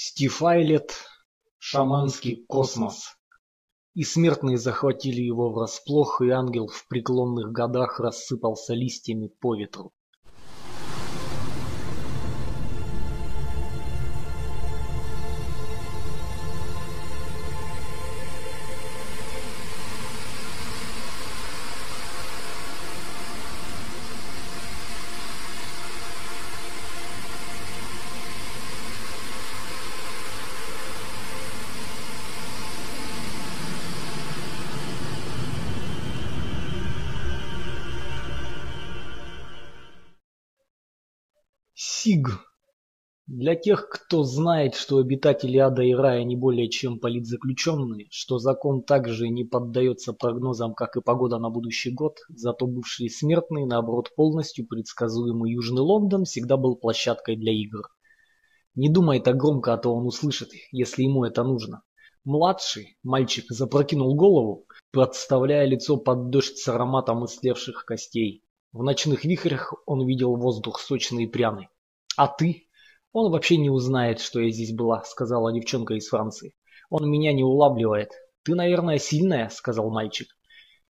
Стифайлет, шаманский космос. И смертные захватили его врасплох, и ангел в преклонных годах рассыпался листьями по ветру. Для тех, кто знает, что обитатели ада и рая не более чем политзаключенные, что закон также не поддается прогнозам, как и погода на будущий год, зато бывшие смертные, наоборот, полностью предсказуемый Южный Лондон всегда был площадкой для игр. Не думай так громко, а то он услышит, если ему это нужно. Младший, мальчик, запрокинул голову, подставляя лицо под дождь с ароматом истлевших костей. В ночных вихрях он видел воздух сочный и пряный. «А ты?» «Он вообще не узнает, что я здесь была», — сказала девчонка из Франции. «Он меня не улавливает». «Ты, наверное, сильная?» — сказал мальчик.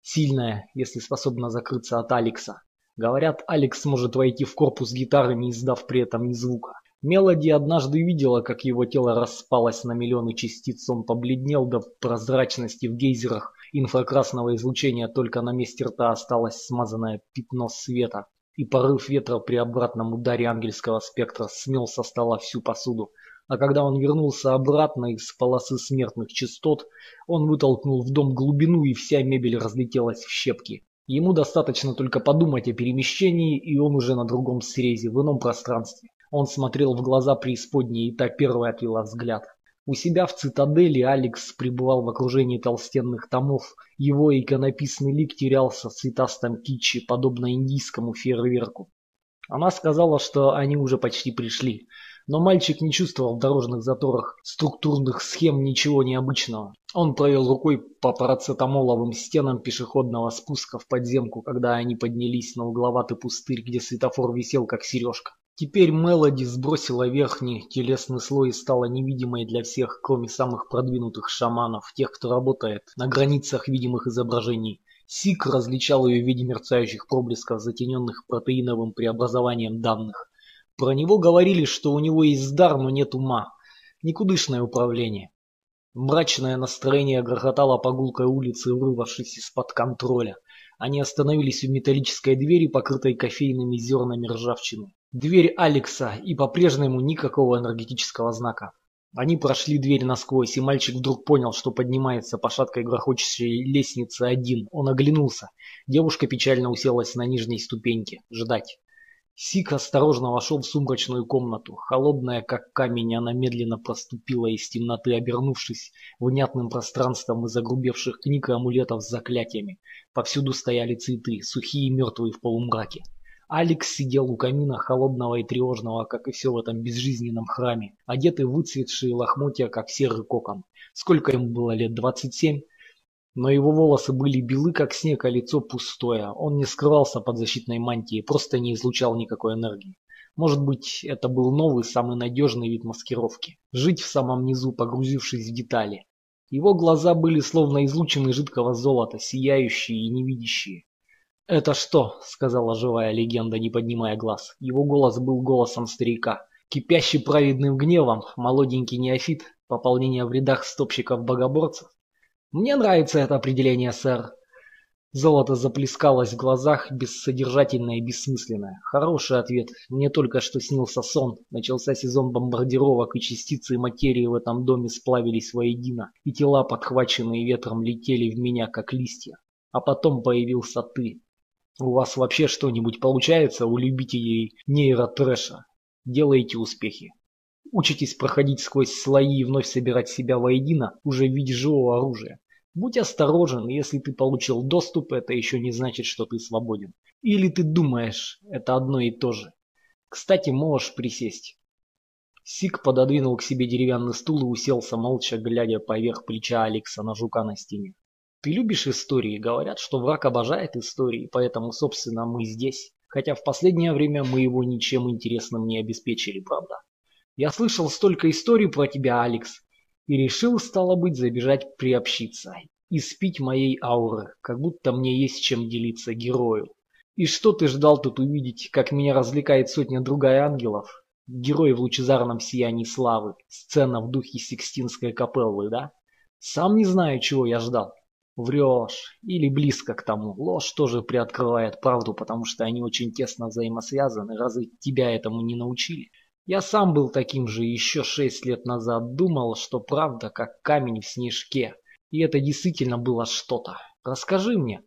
«Сильная, если способна закрыться от Алекса. Говорят, Алекс может войти в корпус гитары, не издав при этом ни звука. Мелоди однажды видела, как его тело распалось на миллионы частиц, он побледнел до прозрачности в гейзерах инфракрасного излучения, только на месте рта осталось смазанное пятно света и порыв ветра при обратном ударе ангельского спектра смел со стола всю посуду. А когда он вернулся обратно из полосы смертных частот, он вытолкнул в дом глубину, и вся мебель разлетелась в щепки. Ему достаточно только подумать о перемещении, и он уже на другом срезе, в ином пространстве. Он смотрел в глаза преисподней, и та первая отвела взгляд. У себя в цитадели Алекс пребывал в окружении толстенных томов. Его иконописный лик терялся в цветастом китче, подобно индийскому фейерверку. Она сказала, что они уже почти пришли. Но мальчик не чувствовал в дорожных заторах структурных схем ничего необычного. Он провел рукой по парацетамоловым стенам пешеходного спуска в подземку, когда они поднялись на угловатый пустырь, где светофор висел как сережка. Теперь Мелоди сбросила верхний телесный слой и стала невидимой для всех, кроме самых продвинутых шаманов, тех, кто работает на границах видимых изображений. Сик различал ее в виде мерцающих проблесков, затененных протеиновым преобразованием данных. Про него говорили, что у него есть дар, но нет ума. Никудышное управление. Мрачное настроение грохотало по гулкой улице, вырвавшись из-под контроля. Они остановились у металлической двери, покрытой кофейными зернами ржавчины. Дверь Алекса и по-прежнему никакого энергетического знака. Они прошли дверь насквозь, и мальчик вдруг понял, что поднимается по шаткой грохочущей лестнице один. Он оглянулся. Девушка печально уселась на нижней ступеньке. Ждать. Сик осторожно вошел в сумрачную комнату. Холодная, как камень, она медленно проступила из темноты, обернувшись внятным пространством из загрубевших книг и амулетов с заклятиями. Повсюду стояли цветы, сухие и мертвые в полумраке. Алекс сидел у камина, холодного и тревожного, как и все в этом безжизненном храме, одетый в выцветшие лохмотья, как серый кокон. Сколько ему было лет? Двадцать семь? Но его волосы были белы, как снег, а лицо пустое. Он не скрывался под защитной мантией, просто не излучал никакой энергии. Может быть, это был новый, самый надежный вид маскировки. Жить в самом низу, погрузившись в детали. Его глаза были словно излучены жидкого золота, сияющие и невидящие. «Это что?» — сказала живая легенда, не поднимая глаз. Его голос был голосом старика. Кипящий праведным гневом, молоденький неофит, пополнение в рядах стопщиков-богоборцев. «Мне нравится это определение, сэр». Золото заплескалось в глазах, бессодержательное и бессмысленное. Хороший ответ. Мне только что снился сон. Начался сезон бомбардировок, и частицы материи в этом доме сплавились воедино, и тела, подхваченные ветром, летели в меня, как листья. А потом появился ты. У вас вообще что-нибудь получается у любителей нейротрэша? Делаете успехи. Учитесь проходить сквозь слои и вновь собирать себя воедино уже в виде живого оружия. Будь осторожен, если ты получил доступ, это еще не значит, что ты свободен. Или ты думаешь, это одно и то же. Кстати, можешь присесть. Сик пододвинул к себе деревянный стул и уселся молча, глядя поверх плеча Алекса на жука на стене. Ты любишь истории? Говорят, что враг обожает истории, поэтому, собственно, мы здесь. Хотя в последнее время мы его ничем интересным не обеспечили, правда. Я слышал столько историй про тебя, Алекс, и решил, стало быть, забежать приобщиться и спить моей ауры, как будто мне есть чем делиться герою. И что ты ждал тут увидеть, как меня развлекает сотня другая ангелов? Герой в лучезарном сиянии славы, сцена в духе Сикстинской капеллы, да? Сам не знаю, чего я ждал. Врешь. Или близко к тому. Ложь тоже приоткрывает правду, потому что они очень тесно взаимосвязаны. Разве тебя этому не научили? Я сам был таким же еще шесть лет назад. Думал, что правда как камень в снежке. И это действительно было что-то. Расскажи мне.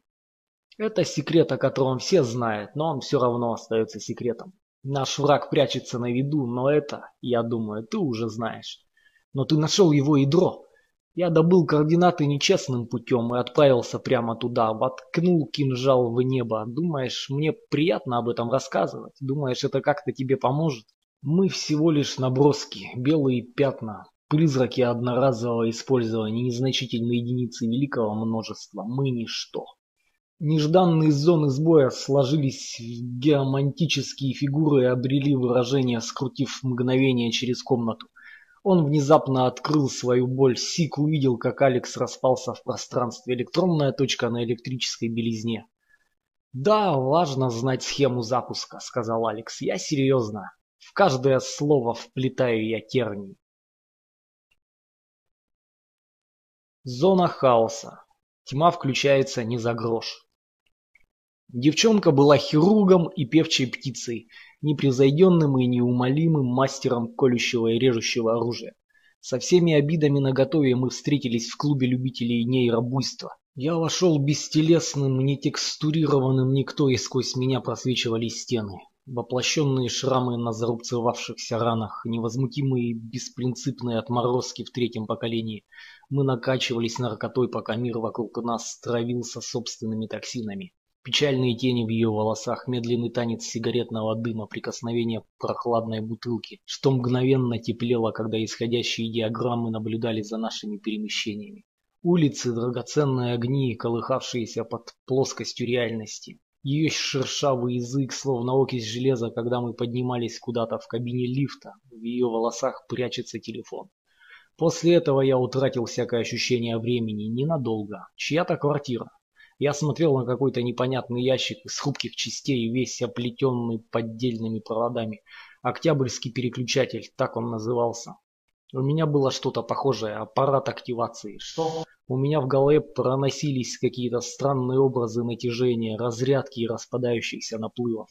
Это секрет, о котором все знают, но он все равно остается секретом. Наш враг прячется на виду, но это, я думаю, ты уже знаешь. Но ты нашел его ядро. Я добыл координаты нечестным путем и отправился прямо туда, воткнул кинжал в небо. Думаешь, мне приятно об этом рассказывать? Думаешь, это как-то тебе поможет? Мы всего лишь наброски, белые пятна, призраки одноразового использования, незначительные единицы великого множества. Мы ничто. Нежданные зоны сбоя сложились в геомантические фигуры и обрели выражение, скрутив мгновение через комнату. Он внезапно открыл свою боль. Сик увидел, как Алекс распался в пространстве. Электронная точка на электрической белизне. «Да, важно знать схему запуска», — сказал Алекс. «Я серьезно. В каждое слово вплетаю я тернии». Зона хаоса. Тьма включается не за грош. Девчонка была хирургом и певчей птицей, непревзойденным и неумолимым мастером колющего и режущего оружия. Со всеми обидами наготове мы встретились в клубе любителей нейробуйства. Я вошел бестелесным, нетекстурированным никто, и сквозь меня просвечивали стены. Воплощенные шрамы на зарубцевавшихся ранах, невозмутимые беспринципные отморозки в третьем поколении. Мы накачивались наркотой, пока мир вокруг нас травился собственными токсинами. Печальные тени в ее волосах, медленный танец сигаретного дыма, прикосновение прохладной бутылки, что мгновенно теплело, когда исходящие диаграммы наблюдали за нашими перемещениями. Улицы, драгоценные огни, колыхавшиеся под плоскостью реальности. Ее шершавый язык, словно окись железа, когда мы поднимались куда-то в кабине лифта, в ее волосах прячется телефон. После этого я утратил всякое ощущение времени ненадолго. Чья-то квартира, я смотрел на какой-то непонятный ящик из хрупких частей, весь оплетенный поддельными проводами. Октябрьский переключатель, так он назывался. У меня было что-то похожее, аппарат активации. Что? У меня в голове проносились какие-то странные образы натяжения, разрядки и распадающихся наплывов.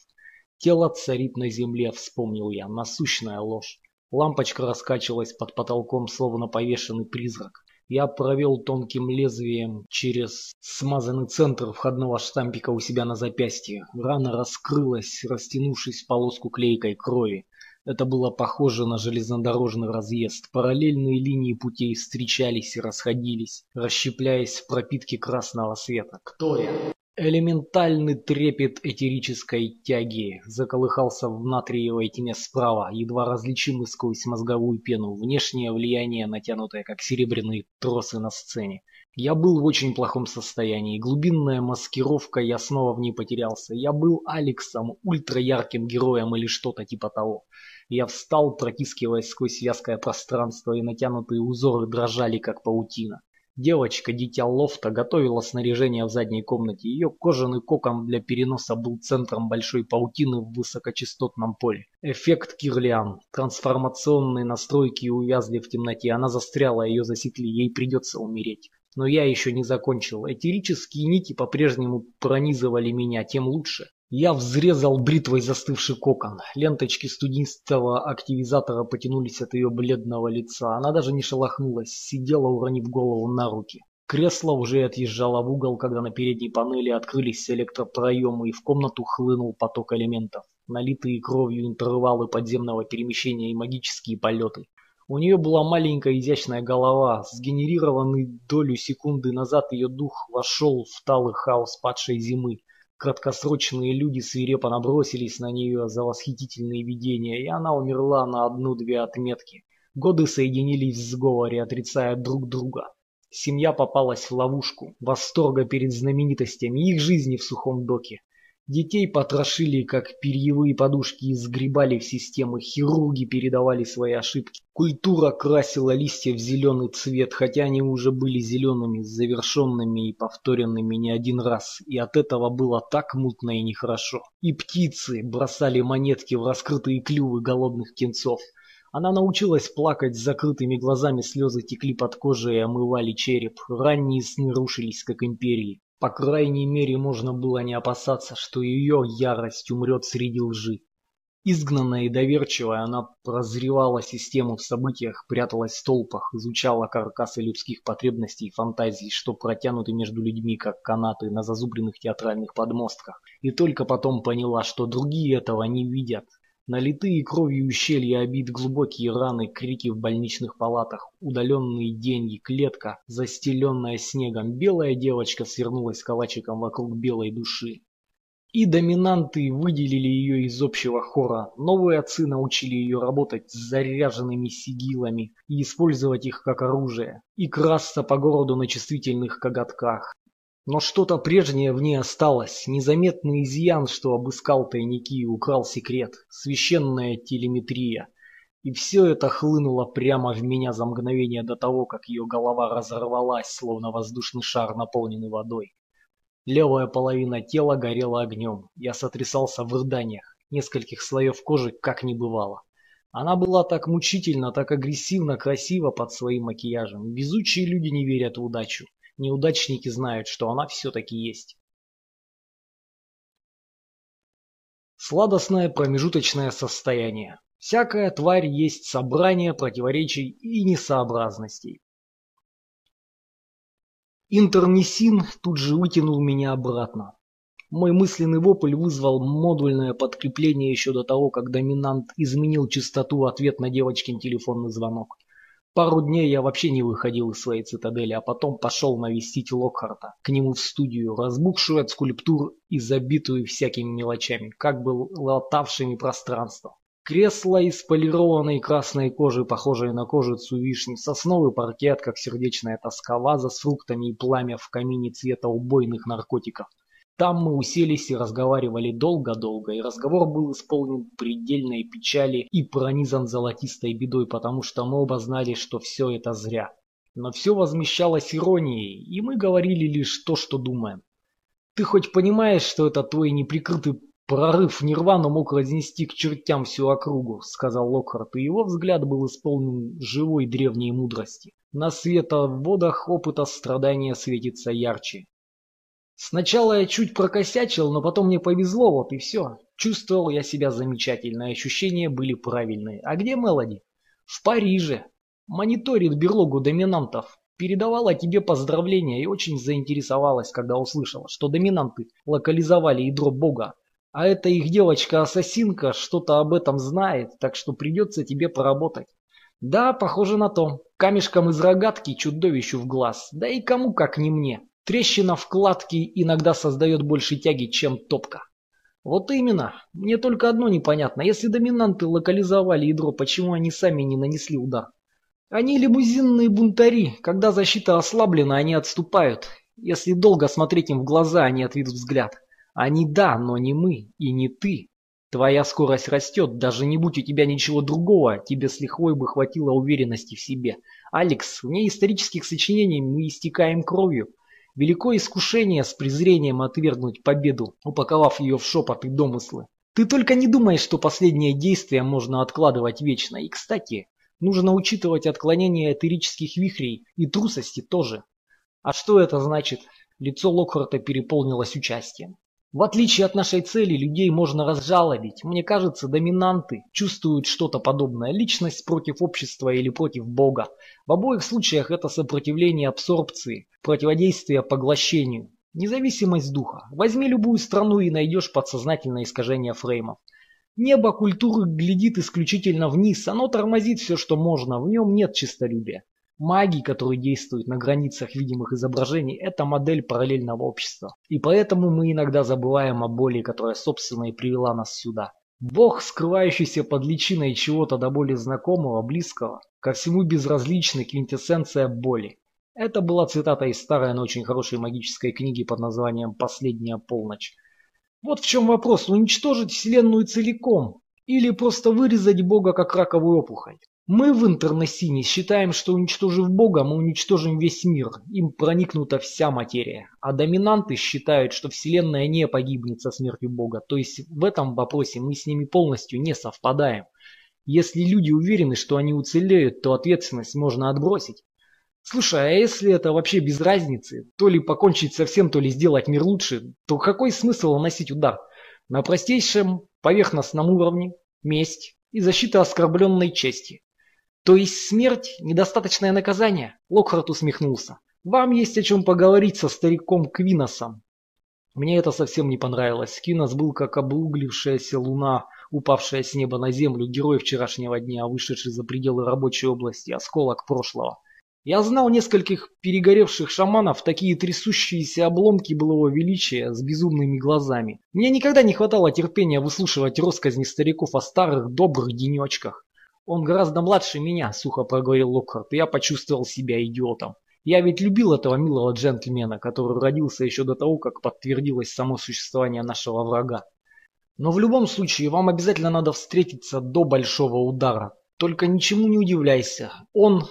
Тело царит на земле, вспомнил я, насущная ложь. Лампочка раскачивалась под потолком, словно повешенный призрак. Я провел тонким лезвием через смазанный центр входного штампика у себя на запястье. Рана раскрылась, растянувшись в полоску клейкой крови. Это было похоже на железнодорожный разъезд. Параллельные линии путей встречались и расходились, расщепляясь в пропитке красного света. Кто я? Элементальный трепет этерической тяги заколыхался в натриевой тьме справа, едва различимый сквозь мозговую пену, внешнее влияние, натянутое как серебряные тросы на сцене. Я был в очень плохом состоянии, глубинная маскировка, я снова в ней потерялся. Я был Алексом, ультраярким героем или что-то типа того. Я встал, протискиваясь сквозь вязкое пространство, и натянутые узоры дрожали, как паутина. Девочка, дитя лофта, готовила снаряжение в задней комнате. Ее кожаный кокон для переноса был центром большой паутины в высокочастотном поле. Эффект Кирлиан. Трансформационные настройки увязли в темноте. Она застряла, ее засекли, ей придется умереть. Но я еще не закончил. Этерические нити по-прежнему пронизывали меня, тем лучше. Я взрезал бритвой застывший кокон. Ленточки студийского активизатора потянулись от ее бледного лица. Она даже не шелохнулась, сидела, уронив голову на руки. Кресло уже отъезжало в угол, когда на передней панели открылись электропроемы, и в комнату хлынул поток элементов. Налитые кровью интервалы подземного перемещения и магические полеты. У нее была маленькая изящная голова. Сгенерированный долю секунды назад ее дух вошел в талый хаос падшей зимы. Краткосрочные люди свирепо набросились на нее за восхитительные видения, и она умерла на одну-две отметки. Годы соединились в сговоре, отрицая друг друга. Семья попалась в ловушку, восторга перед знаменитостями, их жизни в сухом доке. Детей потрошили, как перьевые подушки, и в системы, хирурги передавали свои ошибки. Культура красила листья в зеленый цвет, хотя они уже были зелеными, завершенными и повторенными не один раз, и от этого было так мутно и нехорошо. И птицы бросали монетки в раскрытые клювы голодных птенцов. Она научилась плакать с закрытыми глазами, слезы текли под кожей и омывали череп. Ранние сны рушились, как империи. По крайней мере, можно было не опасаться, что ее ярость умрет среди лжи. Изгнанная и доверчивая, она прозревала систему в событиях, пряталась в толпах, изучала каркасы людских потребностей и фантазий, что протянуты между людьми, как канаты на зазубренных театральных подмостках, и только потом поняла, что другие этого не видят, Налитые кровью ущелья обид, глубокие раны, крики в больничных палатах, удаленные деньги, клетка, застеленная снегом, белая девочка свернулась калачиком вокруг белой души. И доминанты выделили ее из общего хора. Новые отцы научили ее работать с заряженными сигилами и использовать их как оружие, и красться по городу на чувствительных коготках. Но что-то прежнее в ней осталось, незаметный изъян, что обыскал тайники и украл секрет, священная телеметрия. И все это хлынуло прямо в меня за мгновение до того, как ее голова разорвалась, словно воздушный шар, наполненный водой. Левая половина тела горела огнем. Я сотрясался в рыданиях, нескольких слоев кожи как не бывало. Она была так мучительно, так агрессивно красива под своим макияжем. Везучие люди не верят в удачу. Неудачники знают, что она все-таки есть. Сладостное промежуточное состояние. Всякая тварь есть собрание противоречий и несообразностей. Интернесин тут же вытянул меня обратно. Мой мысленный вопль вызвал модульное подкрепление еще до того, как доминант изменил частоту ответ на девочкин телефонный звонок. Пару дней я вообще не выходил из своей цитадели, а потом пошел навестить Локхарта, к нему в студию, разбухшую от скульптур и забитую всякими мелочами, как бы латавшими пространство. Кресло из полированной красной кожи, похожее на кожицу вишни, сосновый паркет, как сердечная тоска, ваза с фруктами и пламя в камине цвета убойных наркотиков – там мы уселись и разговаривали долго-долго, и разговор был исполнен предельной печали и пронизан золотистой бедой, потому что мы оба знали, что все это зря. Но все возмещалось иронией, и мы говорили лишь то, что думаем. Ты хоть понимаешь, что это твой неприкрытый прорыв в нирвану мог разнести к чертям всю округу, сказал Локхарт, и его взгляд был исполнен живой древней мудрости. На световодах опыта страдания светится ярче. Сначала я чуть прокосячил, но потом мне повезло, вот и все. Чувствовал я себя замечательно, ощущения были правильные. А где Мелоди? В Париже. Мониторит берлогу доминантов. Передавала тебе поздравления и очень заинтересовалась, когда услышала, что доминанты локализовали ядро бога. А эта их девочка-ассасинка что-то об этом знает, так что придется тебе поработать. Да, похоже на то. Камешком из рогатки чудовищу в глаз. Да и кому как не мне. Трещина вкладки иногда создает больше тяги, чем топка. Вот именно. Мне только одно непонятно. Если доминанты локализовали ядро, почему они сами не нанесли удар? Они лимузинные бунтари. Когда защита ослаблена, они отступают. Если долго смотреть им в глаза, они отведут взгляд. Они да, но не мы и не ты. Твоя скорость растет, даже не будь у тебя ничего другого, тебе с лихвой бы хватило уверенности в себе. Алекс, вне исторических сочинений мы истекаем кровью. Великое искушение с презрением отвергнуть победу, упаковав ее в шепот и домыслы. Ты только не думай, что последнее действие можно откладывать вечно. И, кстати, нужно учитывать отклонение этерических вихрей и трусости тоже. А что это значит? Лицо Локхарта переполнилось участием. В отличие от нашей цели, людей можно разжалобить. Мне кажется, доминанты чувствуют что-то подобное. Личность против общества или против Бога. В обоих случаях это сопротивление абсорбции, противодействие поглощению. Независимость духа. Возьми любую страну и найдешь подсознательное искажение фреймов. Небо культуры глядит исключительно вниз, оно тормозит все, что можно, в нем нет чистолюбия. Маги, которые действуют на границах видимых изображений, это модель параллельного общества. И поэтому мы иногда забываем о боли, которая собственно и привела нас сюда. Бог, скрывающийся под личиной чего-то до боли знакомого, близкого, ко всему безразличный, квинтэссенция боли. Это была цитата из старой, но очень хорошей магической книги под названием «Последняя полночь». Вот в чем вопрос, уничтожить Вселенную целиком или просто вырезать Бога как раковую опухоль? Мы в Интернессине считаем, что уничтожив Бога, мы уничтожим весь мир, им проникнута вся материя. А доминанты считают, что Вселенная не погибнет со смертью Бога, то есть в этом вопросе мы с ними полностью не совпадаем. Если люди уверены, что они уцелеют, то ответственность можно отбросить. Слушай, а если это вообще без разницы, то ли покончить со всем, то ли сделать мир лучше, то какой смысл наносить удар? На простейшем поверхностном уровне месть и защита оскорбленной чести. То есть смерть – недостаточное наказание? Локхарт усмехнулся. Вам есть о чем поговорить со стариком Квиносом. Мне это совсем не понравилось. Квинос был как обуглившаяся луна, упавшая с неба на землю, герой вчерашнего дня, вышедший за пределы рабочей области, осколок прошлого. Я знал нескольких перегоревших шаманов, такие трясущиеся обломки былого величия с безумными глазами. Мне никогда не хватало терпения выслушивать россказни стариков о старых добрых денечках. «Он гораздо младше меня», — сухо проговорил Локхарт, и я почувствовал себя идиотом. Я ведь любил этого милого джентльмена, который родился еще до того, как подтвердилось само существование нашего врага. Но в любом случае, вам обязательно надо встретиться до большого удара. Только ничему не удивляйся. Он...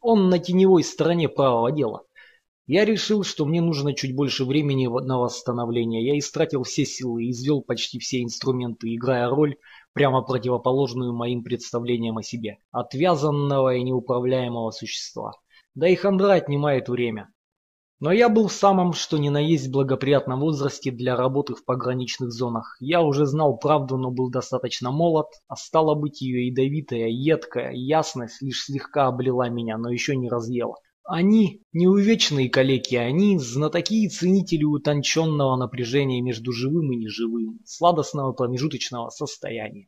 он на теневой стороне правого дела. Я решил, что мне нужно чуть больше времени на восстановление. Я истратил все силы и извел почти все инструменты, играя роль, прямо противоположную моим представлениям о себе. Отвязанного и неуправляемого существа. Да и хандра отнимает время. Но я был в самом что ни на есть благоприятном возрасте для работы в пограничных зонах. Я уже знал правду, но был достаточно молод, а стало быть ее ядовитая, едкая ясность лишь слегка облила меня, но еще не разъела. Они не увечные калеки, они знатоки и ценители утонченного напряжения между живым и неживым, сладостного промежуточного состояния.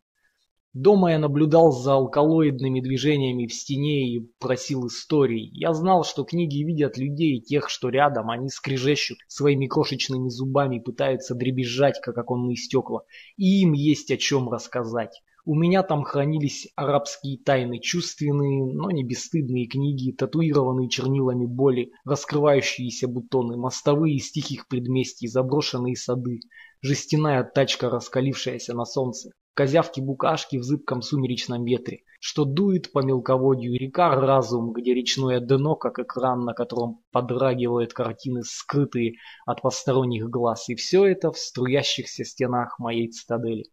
Дома я наблюдал за алкалоидными движениями в стене и просил историй. Я знал, что книги видят людей, тех, что рядом, они скрежещут своими крошечными зубами, пытаются дребезжать, как оконные стекла, и им есть о чем рассказать. У меня там хранились арабские тайны, чувственные, но не бесстыдные книги, татуированные чернилами боли, раскрывающиеся бутоны, мостовые из тихих предместий, заброшенные сады, жестяная тачка, раскалившаяся на солнце, козявки-букашки в зыбком сумеречном ветре, что дует по мелководью река Разум, где речное дно, как экран, на котором подрагивают картины, скрытые от посторонних глаз, и все это в струящихся стенах моей цитадели.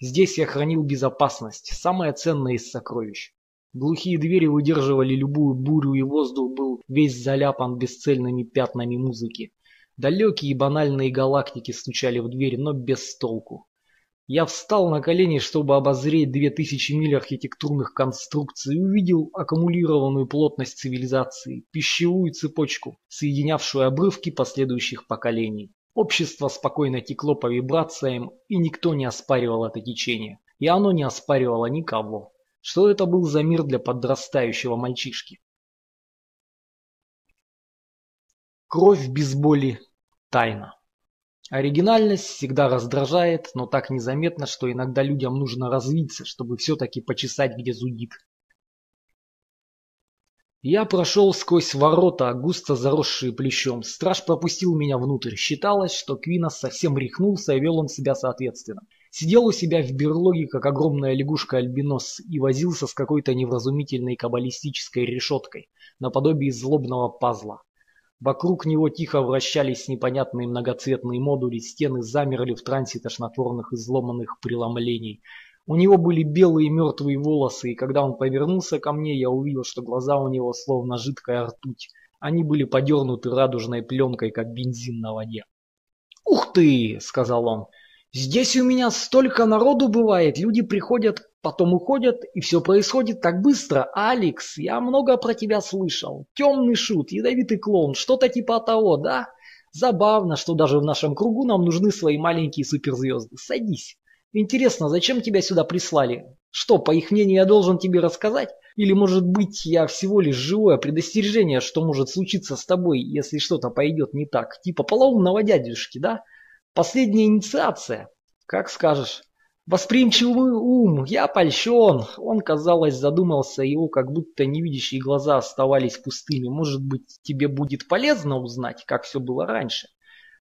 Здесь я хранил безопасность, самое ценное из сокровищ. Глухие двери выдерживали любую бурю, и воздух был весь заляпан бесцельными пятнами музыки. Далекие и банальные галактики стучали в дверь, но без толку. Я встал на колени, чтобы обозреть две тысячи миль архитектурных конструкций и увидел аккумулированную плотность цивилизации, пищевую цепочку, соединявшую обрывки последующих поколений. Общество спокойно текло по вибрациям, и никто не оспаривал это течение. И оно не оспаривало никого. Что это был за мир для подрастающего мальчишки? Кровь без боли – тайна. Оригинальность всегда раздражает, но так незаметно, что иногда людям нужно развиться, чтобы все-таки почесать, где зудит. Я прошел сквозь ворота, густо заросшие плещом. Страж пропустил меня внутрь. Считалось, что Квинос совсем рехнулся и вел он себя соответственно. Сидел у себя в берлоге, как огромная лягушка-альбинос, и возился с какой-то невразумительной каббалистической решеткой, наподобие злобного пазла. Вокруг него тихо вращались непонятные многоцветные модули, стены замерли в трансе тошнотворных изломанных преломлений. У него были белые мертвые волосы, и когда он повернулся ко мне, я увидел, что глаза у него словно жидкая ртуть. Они были подернуты радужной пленкой, как бензин на воде. «Ух ты!» — сказал он. «Здесь у меня столько народу бывает, люди приходят, потом уходят, и все происходит так быстро. Алекс, я много про тебя слышал. Темный шут, ядовитый клоун, что-то типа того, да? Забавно, что даже в нашем кругу нам нужны свои маленькие суперзвезды. Садись». Интересно, зачем тебя сюда прислали? Что, по их мнению, я должен тебе рассказать? Или, может быть, я всего лишь живое предостережение, что может случиться с тобой, если что-то пойдет не так? Типа полоумного дядюшки, да? Последняя инициация? Как скажешь. Восприимчивый ум, я польщен. Он, казалось, задумался, его как будто невидящие глаза оставались пустыми. Может быть, тебе будет полезно узнать, как все было раньше?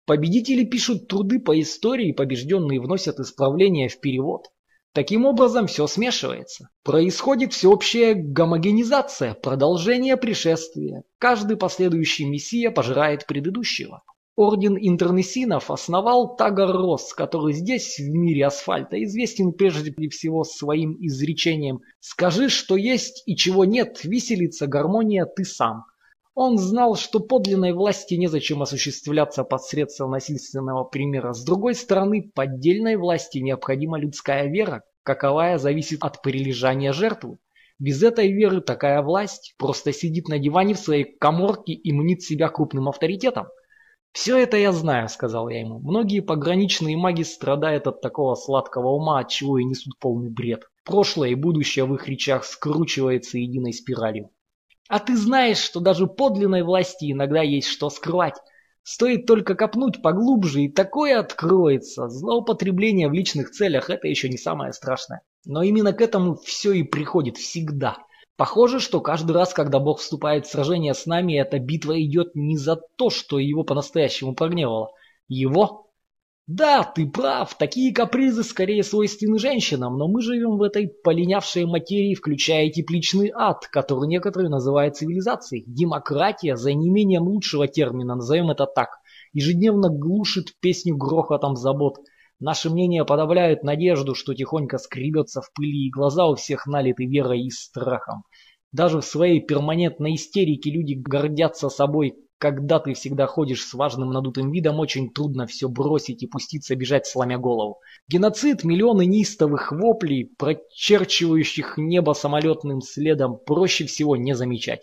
Победители пишут труды по истории, побежденные вносят исправления в перевод. Таким образом, все смешивается. Происходит всеобщая гомогенизация, продолжение пришествия. Каждый последующий мессия пожирает предыдущего. Орден интернесинов основал Тагар Росс, который здесь, в мире асфальта, известен прежде всего своим изречением «Скажи, что есть и чего нет, виселица, гармония, ты сам». Он знал, что подлинной власти незачем осуществляться посредством насильственного примера. С другой стороны, поддельной власти необходима людская вера, каковая зависит от прилежания жертвы. Без этой веры такая власть просто сидит на диване в своей коморке и мнит себя крупным авторитетом. «Все это я знаю», — сказал я ему. «Многие пограничные маги страдают от такого сладкого ума, от чего и несут полный бред. Прошлое и будущее в их речах скручивается единой спиралью. А ты знаешь, что даже подлинной власти иногда есть что скрывать. Стоит только копнуть поглубже, и такое откроется. Злоупотребление в личных целях – это еще не самое страшное. Но именно к этому все и приходит всегда. Похоже, что каждый раз, когда Бог вступает в сражение с нами, эта битва идет не за то, что его по-настоящему прогневало. Его? Да, ты прав, такие капризы скорее свойственны женщинам, но мы живем в этой полинявшей материи, включая тепличный ад, который некоторые называют цивилизацией. Демократия, за неимением лучшего термина, назовем это так, ежедневно глушит песню грохотом забот – Наши мнения подавляют надежду, что тихонько скребется в пыли, и глаза у всех налиты верой и страхом. Даже в своей перманентной истерике люди гордятся собой. Когда ты всегда ходишь с важным надутым видом, очень трудно все бросить и пуститься бежать, сломя голову. Геноцид, миллионы неистовых воплей, прочерчивающих небо самолетным следом, проще всего не замечать.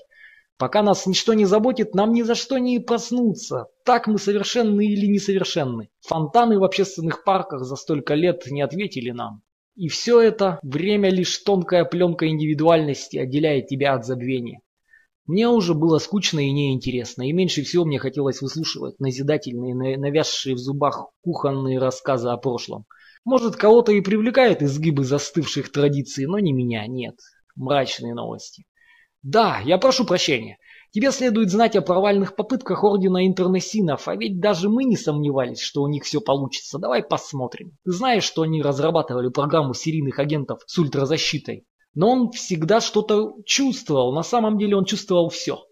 Пока нас ничто не заботит, нам ни за что не проснуться. Так мы совершенны или несовершенны. Фонтаны в общественных парках за столько лет не ответили нам. И все это время лишь тонкая пленка индивидуальности отделяет тебя от забвения. Мне уже было скучно и неинтересно, и меньше всего мне хотелось выслушивать назидательные, навязшие в зубах кухонные рассказы о прошлом. Может, кого-то и привлекают изгибы застывших традиций, но не меня, нет. Мрачные новости. Да, я прошу прощения. Тебе следует знать о провальных попытках Ордена Интернесинов, а ведь даже мы не сомневались, что у них все получится. Давай посмотрим. Ты знаешь, что они разрабатывали программу серийных агентов с ультразащитой? Но он всегда что-то чувствовал, на самом деле он чувствовал все.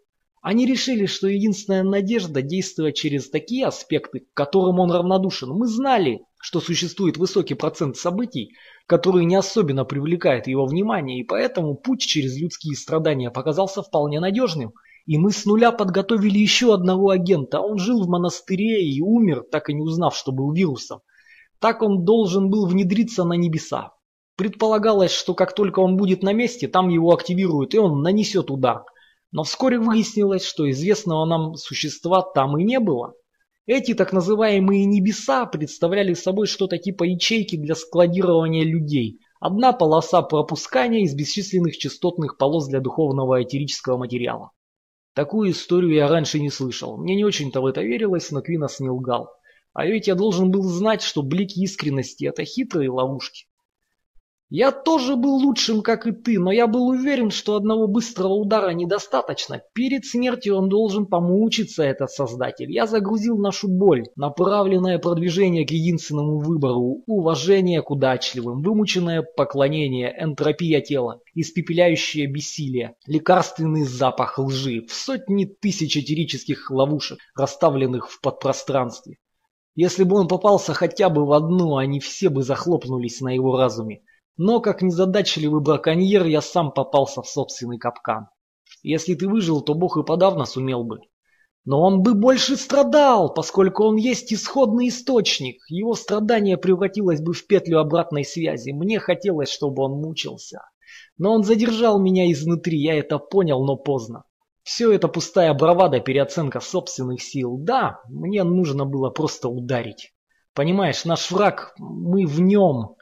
Они решили, что единственная надежда действовать через такие аспекты, к которым он равнодушен. Мы знали, что существует высокий процент событий, которые не особенно привлекают его внимание, и поэтому путь через людские страдания показался вполне надежным. И мы с нуля подготовили еще одного агента. Он жил в монастыре и умер, так и не узнав, что был вирусом. Так он должен был внедриться на небеса. Предполагалось, что как только он будет на месте, там его активируют, и он нанесет удар – но вскоре выяснилось, что известного нам существа там и не было. Эти так называемые небеса представляли собой что-то типа ячейки для складирования людей. Одна полоса пропускания из бесчисленных частотных полос для духовного этерического материала. Такую историю я раньше не слышал. Мне не очень-то в это верилось, но Квинос не лгал. А ведь я должен был знать, что блики искренности – это хитрые ловушки. Я тоже был лучшим, как и ты, но я был уверен, что одного быстрого удара недостаточно. Перед смертью он должен помучиться, этот создатель. Я загрузил нашу боль, направленное продвижение к единственному выбору, уважение к удачливым, вымученное поклонение, энтропия тела, испепеляющее бессилие, лекарственный запах лжи, в сотни тысяч этерических ловушек, расставленных в подпространстве. Если бы он попался хотя бы в одну, они все бы захлопнулись на его разуме. Но, как незадачливый браконьер, я сам попался в собственный капкан. Если ты выжил, то Бог и подавно сумел бы. Но он бы больше страдал, поскольку он есть исходный источник. Его страдание превратилось бы в петлю обратной связи. Мне хотелось, чтобы он мучился. Но он задержал меня изнутри, я это понял, но поздно. Все это пустая бравада, переоценка собственных сил. Да, мне нужно было просто ударить. Понимаешь, наш враг, мы в нем.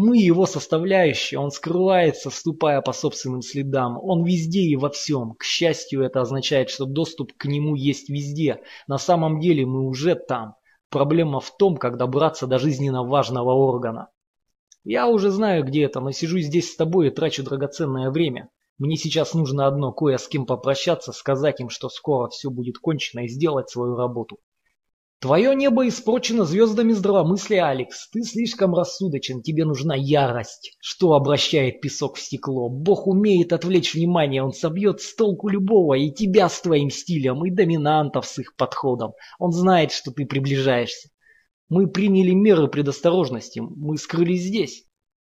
Мы его составляющие, он скрывается, ступая по собственным следам. Он везде и во всем. К счастью, это означает, что доступ к нему есть везде. На самом деле мы уже там. Проблема в том, как добраться до жизненно важного органа. Я уже знаю, где это, но сижу здесь с тобой и трачу драгоценное время. Мне сейчас нужно одно, кое с кем попрощаться, сказать им, что скоро все будет кончено и сделать свою работу. Твое небо испорчено звездами здравомыслия, Алекс. Ты слишком рассудочен, тебе нужна ярость. Что обращает песок в стекло? Бог умеет отвлечь внимание, он собьет с толку любого, и тебя с твоим стилем, и доминантов с их подходом. Он знает, что ты приближаешься. Мы приняли меры предосторожности, мы скрылись здесь.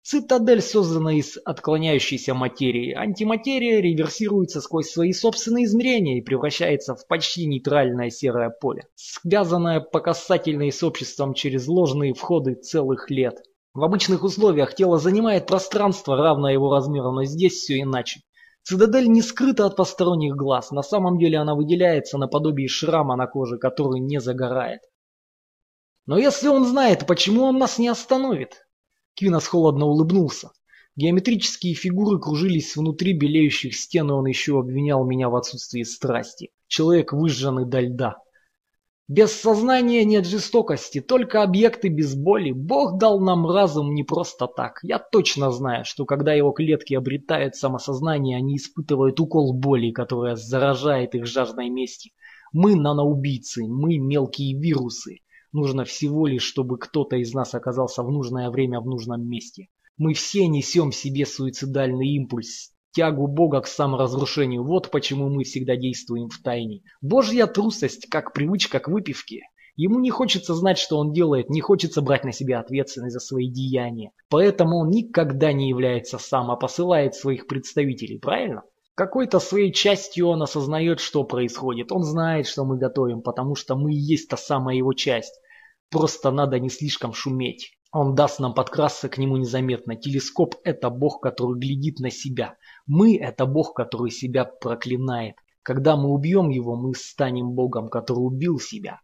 Цитадель создана из отклоняющейся материи. Антиматерия реверсируется сквозь свои собственные измерения и превращается в почти нейтральное серое поле, связанное по касательной с обществом через ложные входы целых лет. В обычных условиях тело занимает пространство, равное его размеру, но здесь все иначе. Цитадель не скрыта от посторонних глаз, на самом деле она выделяется наподобие шрама на коже, который не загорает. Но если он знает, почему он нас не остановит? Квинос холодно улыбнулся. Геометрические фигуры кружились внутри белеющих стен, и он еще обвинял меня в отсутствии страсти. Человек выжженный до льда. Без сознания нет жестокости, только объекты без боли. Бог дал нам разум не просто так. Я точно знаю, что когда его клетки обретают самосознание, они испытывают укол боли, которая заражает их жаждой мести. Мы наноубийцы, мы мелкие вирусы. Нужно всего лишь, чтобы кто-то из нас оказался в нужное время в нужном месте. Мы все несем в себе суицидальный импульс, тягу Бога к саморазрушению. Вот почему мы всегда действуем в тайне. Божья трусость, как привычка к выпивке. Ему не хочется знать, что он делает, не хочется брать на себя ответственность за свои деяния. Поэтому он никогда не является сам, а посылает своих представителей, правильно? Какой-то своей частью он осознает, что происходит. Он знает, что мы готовим, потому что мы и есть та самая его часть. Просто надо не слишком шуметь. Он даст нам подкрасться к нему незаметно. Телескоп – это бог, который глядит на себя. Мы – это бог, который себя проклинает. Когда мы убьем его, мы станем богом, который убил себя.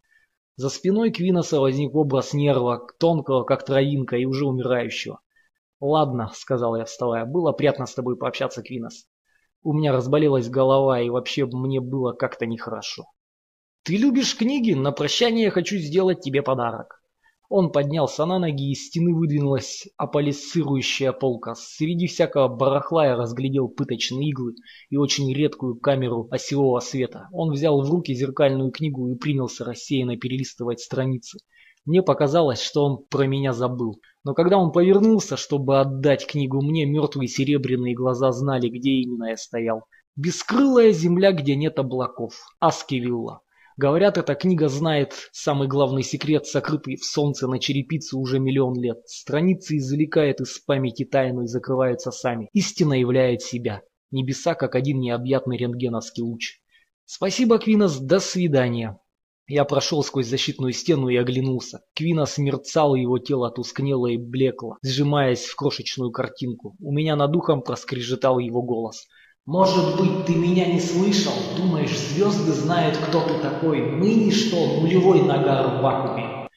За спиной Квиноса возник образ нерва, тонкого, как травинка, и уже умирающего. «Ладно», — сказал я, вставая, — «было приятно с тобой пообщаться, Квинос. У меня разболелась голова, и вообще мне было как-то нехорошо». «Ты любишь книги? На прощание я хочу сделать тебе подарок». Он поднялся на ноги, из стены выдвинулась аполисцирующая полка. Среди всякого барахла я разглядел пыточные иглы и очень редкую камеру осевого света. Он взял в руки зеркальную книгу и принялся рассеянно перелистывать страницы. Мне показалось, что он про меня забыл. Но когда он повернулся, чтобы отдать книгу мне, мертвые серебряные глаза знали, где именно я стоял. Бескрылая земля, где нет облаков. Аскевилла. Говорят, эта книга знает самый главный секрет, сокрытый в солнце на черепице уже миллион лет. Страницы извлекает из памяти тайну и закрываются сами. Истина являет себя. Небеса, как один необъятный рентгеновский луч. Спасибо, Квинос, до свидания. Я прошел сквозь защитную стену и оглянулся. Квинос мерцал, его тело тускнело и блекло, сжимаясь в крошечную картинку. У меня над ухом проскрежетал его голос. Может быть, ты меня не слышал? Думаешь, звезды знают, кто ты такой? Мы ничто, нулевой нагар в вакууме.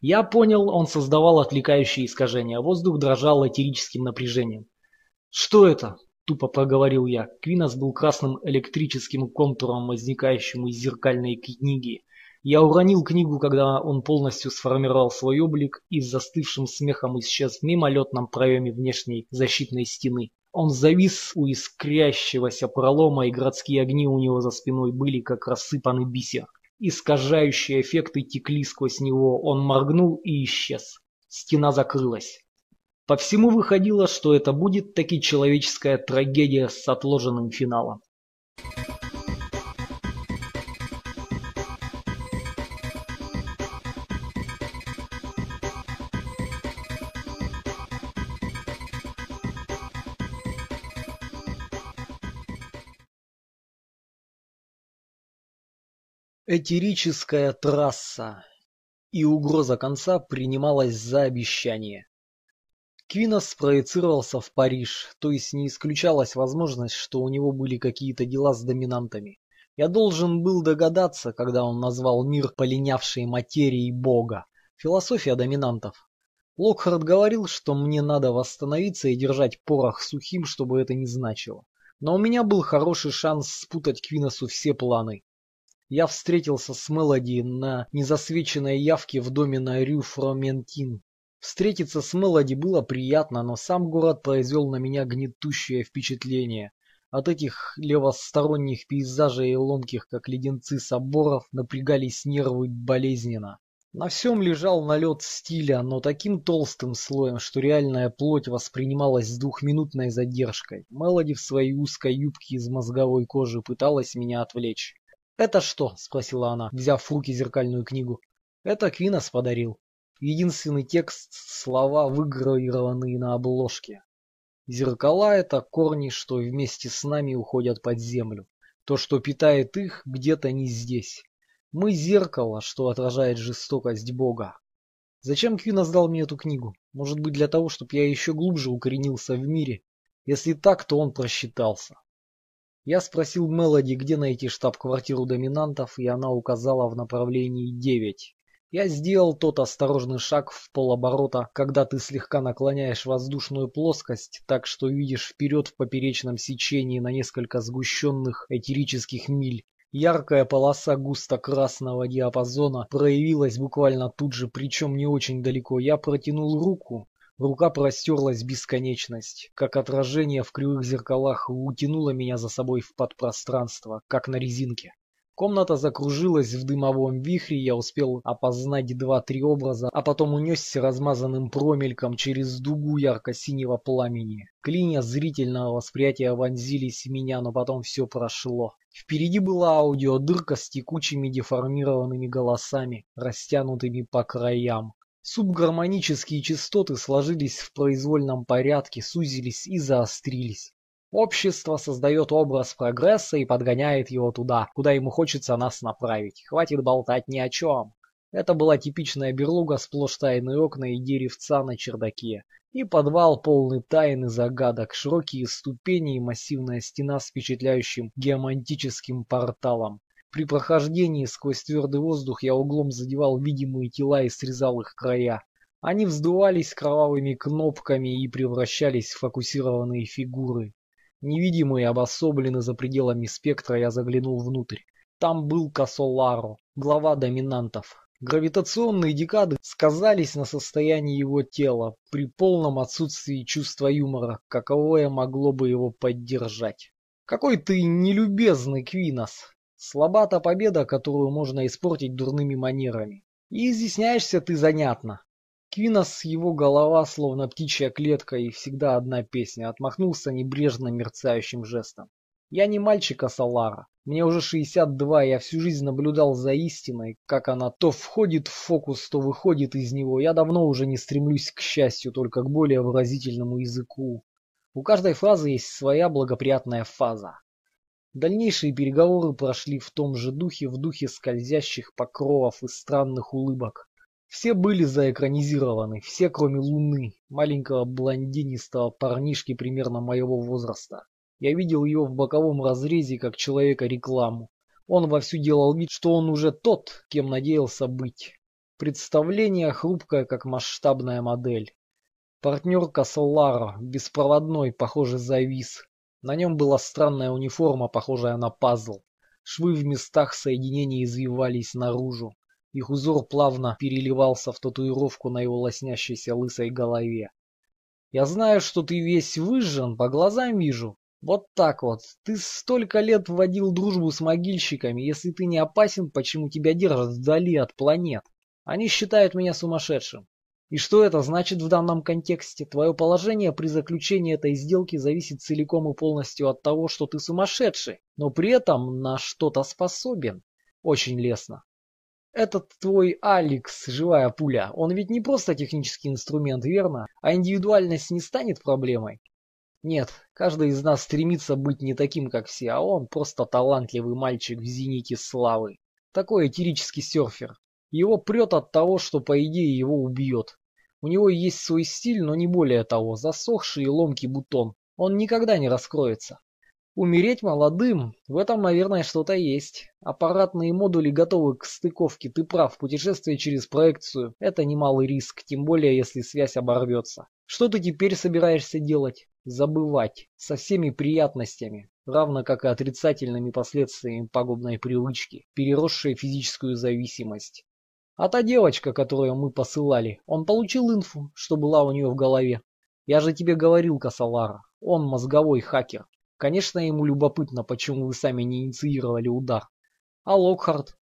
Я понял, он создавал отвлекающие искажения. Воздух дрожал этерическим напряжением. «Что это?» – тупо проговорил я. Квинос был красным электрическим контуром, возникающим из зеркальной книги. Я уронил книгу, когда он полностью сформировал свой облик и с застывшим смехом исчез в мимолетном проеме внешней защитной стены. Он завис у искрящегося пролома, и городские огни у него за спиной были как рассыпанный бисер. Искажающие эффекты текли сквозь него, он моргнул и исчез. Стена закрылась. По всему выходило, что это будет таки человеческая трагедия с отложенным финалом. Этерическая трасса. И угроза конца принималась за обещание. Квинос проецировался в Париж, то есть не исключалась возможность, что у него были какие-то дела с доминантами. Я должен был догадаться, когда он назвал мир полинявшей материей Бога. Философия доминантов. Локхард говорил, что мне надо восстановиться и держать порох сухим, чтобы это не значило. Но у меня был хороший шанс спутать Квиносу все планы. Я встретился с Мелоди на незасвеченной явке в доме на Рю Фроментин. Встретиться с Мелоди было приятно, но сам город произвел на меня гнетущее впечатление. От этих левосторонних пейзажей и ломких, как леденцы соборов, напрягались нервы болезненно. На всем лежал налет стиля, но таким толстым слоем, что реальная плоть воспринималась с двухминутной задержкой. Мелоди в своей узкой юбке из мозговой кожи пыталась меня отвлечь. «Это что?» – спросила она, взяв в руки зеркальную книгу. «Это Квинос подарил. Единственный текст – слова, выгравированные на обложке. Зеркала – это корни, что вместе с нами уходят под землю. То, что питает их, где-то не здесь. Мы зеркало, что отражает жестокость Бога. Зачем Квин сдал мне эту книгу? Может быть для того, чтобы я еще глубже укоренился в мире? Если так, то он просчитался. Я спросил Мелоди, где найти штаб-квартиру доминантов, и она указала в направлении 9. Я сделал тот осторожный шаг в полоборота, когда ты слегка наклоняешь воздушную плоскость, так что видишь вперед в поперечном сечении на несколько сгущенных этерических миль, Яркая полоса густо-красного диапазона проявилась буквально тут же, причем не очень далеко. Я протянул руку. Рука простерлась в бесконечность, как отражение в кривых зеркалах, утянуло меня за собой в подпространство, как на резинке. Комната закружилась в дымовом вихре, я успел опознать два-три образа, а потом унесся размазанным промельком через дугу ярко-синего пламени. Клинья зрительного восприятия вонзились в меня, но потом все прошло. Впереди была аудиодырка с текучими деформированными голосами, растянутыми по краям. Субгармонические частоты сложились в произвольном порядке, сузились и заострились. Общество создает образ прогресса и подгоняет его туда, куда ему хочется нас направить. Хватит болтать ни о чем. Это была типичная берлуга, сплошь тайные окна и деревца на чердаке. И подвал полный тайн и загадок, широкие ступени и массивная стена с впечатляющим геомантическим порталом. При прохождении сквозь твердый воздух я углом задевал видимые тела и срезал их края. Они вздувались кровавыми кнопками и превращались в фокусированные фигуры. Невидимый обособленно за пределами спектра, я заглянул внутрь. Там был Касоларо, глава доминантов. Гравитационные декады сказались на состоянии его тела при полном отсутствии чувства юмора, каковое могло бы его поддержать. Какой ты нелюбезный, Квинос. Слаба та победа, которую можно испортить дурными манерами. И изъясняешься ты занятно. Квинос его голова, словно птичья клетка, и всегда одна песня, отмахнулся небрежно мерцающим жестом. Я не мальчик, а Салара. Мне уже 62, я всю жизнь наблюдал за истиной, как она то входит в фокус, то выходит из него. Я давно уже не стремлюсь к счастью, только к более выразительному языку. У каждой фразы есть своя благоприятная фаза. Дальнейшие переговоры прошли в том же духе, в духе скользящих покровов и странных улыбок. Все были заэкранизированы, все кроме Луны, маленького блондинистого парнишки примерно моего возраста. Я видел ее в боковом разрезе, как человека-рекламу. Он вовсю делал вид, что он уже тот, кем надеялся быть. Представление хрупкое, как масштабная модель. Партнерка Солара, беспроводной, похоже, завис. На нем была странная униформа, похожая на пазл. Швы в местах соединения извивались наружу. Их узор плавно переливался в татуировку на его лоснящейся лысой голове. «Я знаю, что ты весь выжжен, по глазам вижу. Вот так вот. Ты столько лет вводил дружбу с могильщиками. Если ты не опасен, почему тебя держат вдали от планет? Они считают меня сумасшедшим. И что это значит в данном контексте? Твое положение при заключении этой сделки зависит целиком и полностью от того, что ты сумасшедший, но при этом на что-то способен. Очень лестно. Этот твой Алекс, живая пуля, он ведь не просто технический инструмент, верно? А индивидуальность не станет проблемой? Нет, каждый из нас стремится быть не таким, как все, а он просто талантливый мальчик в зените славы. Такой этирический серфер. Его прет от того, что по идее его убьет. У него есть свой стиль, но не более того, засохший и ломкий бутон. Он никогда не раскроется. Умереть молодым, в этом, наверное, что-то есть. Аппаратные модули готовы к стыковке, ты прав, путешествие через проекцию – это немалый риск, тем более если связь оборвется. Что ты теперь собираешься делать? Забывать. Со всеми приятностями, равно как и отрицательными последствиями пагубной привычки, переросшей физическую зависимость. А та девочка, которую мы посылали, он получил инфу, что была у нее в голове. Я же тебе говорил, Касалара, он мозговой хакер. Конечно, ему любопытно, почему вы сами не инициировали удар. А Локхард?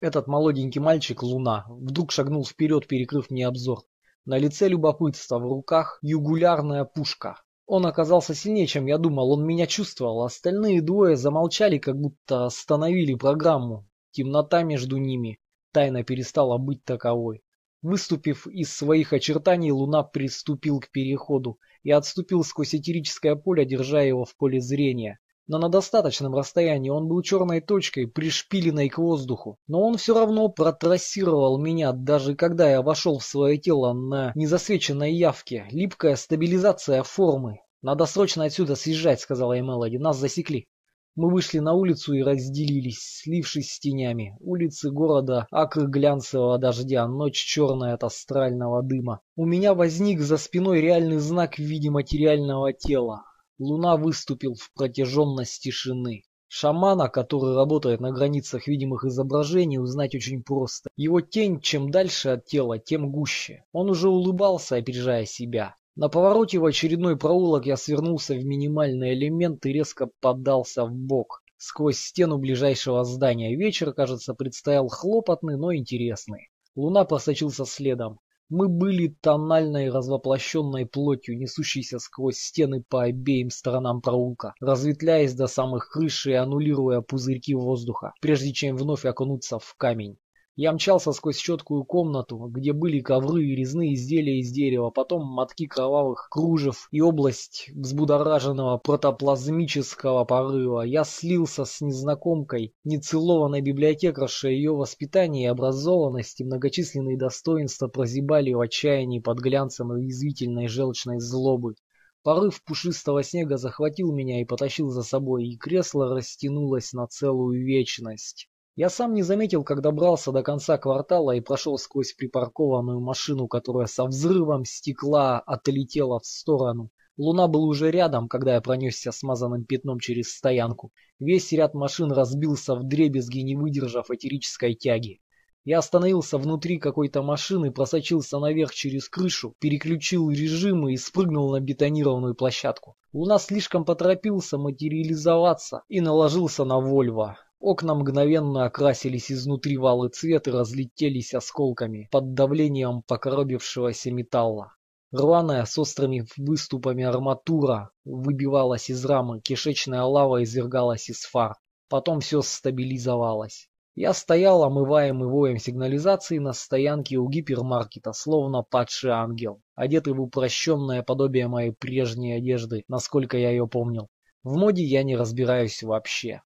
Этот молоденький мальчик, Луна, вдруг шагнул вперед, перекрыв мне обзор. На лице любопытство, в руках югулярная пушка. Он оказался сильнее, чем я думал, он меня чувствовал. Остальные двое замолчали, как будто остановили программу. Темнота между ними тайна перестала быть таковой. Выступив из своих очертаний, Луна приступил к переходу и отступил сквозь этерическое поле, держа его в поле зрения но на достаточном расстоянии он был черной точкой, пришпиленной к воздуху. Но он все равно протрассировал меня, даже когда я вошел в свое тело на незасвеченной явке. Липкая стабилизация формы. «Надо срочно отсюда съезжать», — сказала я Мелоди. «Нас засекли». Мы вышли на улицу и разделились, слившись с тенями. Улицы города, акры глянцевого дождя, ночь черная от астрального дыма. У меня возник за спиной реальный знак в виде материального тела. Луна выступил в протяженность тишины. Шамана, который работает на границах видимых изображений, узнать очень просто. Его тень чем дальше от тела, тем гуще. Он уже улыбался, опережая себя. На повороте в очередной проулок я свернулся в минимальный элемент и резко поддался в бок сквозь стену ближайшего здания. Вечер, кажется, предстоял хлопотный, но интересный. Луна просочился следом. Мы были тональной развоплощенной плотью, несущейся сквозь стены по обеим сторонам проулка, разветвляясь до самых крыш и аннулируя пузырьки воздуха, прежде чем вновь окунуться в камень. Я мчался сквозь четкую комнату, где были ковры и резные изделия из дерева, потом мотки кровавых кружев и область взбудораженного протоплазмического порыва. Я слился с незнакомкой, нецелованной библиотекаршей, ее воспитание и образованность и многочисленные достоинства прозябали в отчаянии под глянцем язвительной желчной злобы. Порыв пушистого снега захватил меня и потащил за собой, и кресло растянулось на целую вечность. Я сам не заметил, как добрался до конца квартала и прошел сквозь припаркованную машину, которая со взрывом стекла отлетела в сторону. Луна был уже рядом, когда я пронесся смазанным пятном через стоянку. Весь ряд машин разбился в дребезги, не выдержав этерической тяги. Я остановился внутри какой-то машины, просочился наверх через крышу, переключил режимы и спрыгнул на бетонированную площадку. Луна слишком поторопился материализоваться и наложился на Вольво. Окна мгновенно окрасились изнутри валы цвет и разлетелись осколками под давлением покоробившегося металла. Рваная с острыми выступами арматура выбивалась из рамы, кишечная лава извергалась из фар. Потом все стабилизовалось. Я стоял, омываемый воем сигнализации на стоянке у гипермаркета, словно падший ангел, одетый в упрощенное подобие моей прежней одежды, насколько я ее помнил. В моде я не разбираюсь вообще.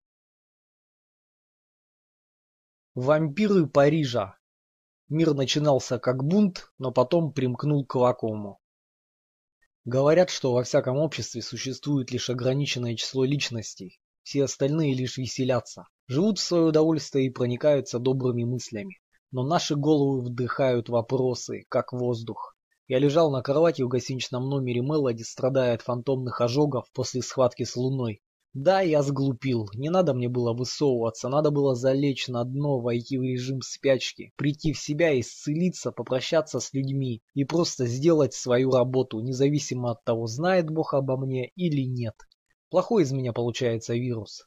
Вампиры Парижа. Мир начинался как бунт, но потом примкнул к вакууму. Говорят, что во всяком обществе существует лишь ограниченное число личностей, все остальные лишь веселятся, живут в свое удовольствие и проникаются добрыми мыслями. Но наши головы вдыхают вопросы, как воздух. Я лежал на кровати в гостиничном номере Мелоди, страдая от фантомных ожогов после схватки с Луной. Да, я сглупил. Не надо мне было высовываться, надо было залечь на дно, войти в режим спячки, прийти в себя, исцелиться, попрощаться с людьми и просто сделать свою работу, независимо от того, знает Бог обо мне или нет. Плохой из меня получается вирус.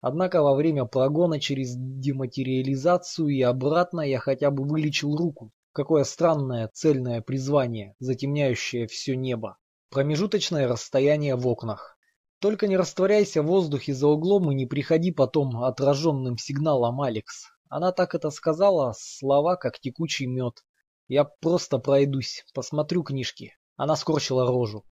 Однако во время прогона через дематериализацию и обратно я хотя бы вылечил руку. Какое странное цельное призвание, затемняющее все небо. Промежуточное расстояние в окнах. Только не растворяйся в воздухе за углом и не приходи потом отраженным сигналом, Алекс. Она так это сказала, слова как текучий мед. Я просто пройдусь, посмотрю книжки. Она скорчила рожу.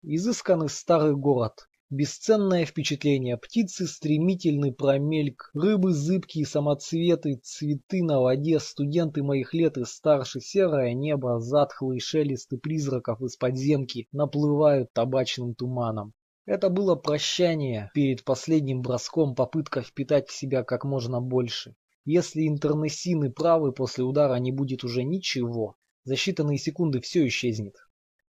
Изысканный старый город. Бесценное впечатление. Птицы стремительный промельк, рыбы зыбкие самоцветы, цветы на воде, студенты моих лет и старше, серое небо, затхлые шелесты призраков из подземки наплывают табачным туманом. Это было прощание перед последним броском, попытка впитать в себя как можно больше. Если интернесины правы, после удара не будет уже ничего. За считанные секунды все исчезнет.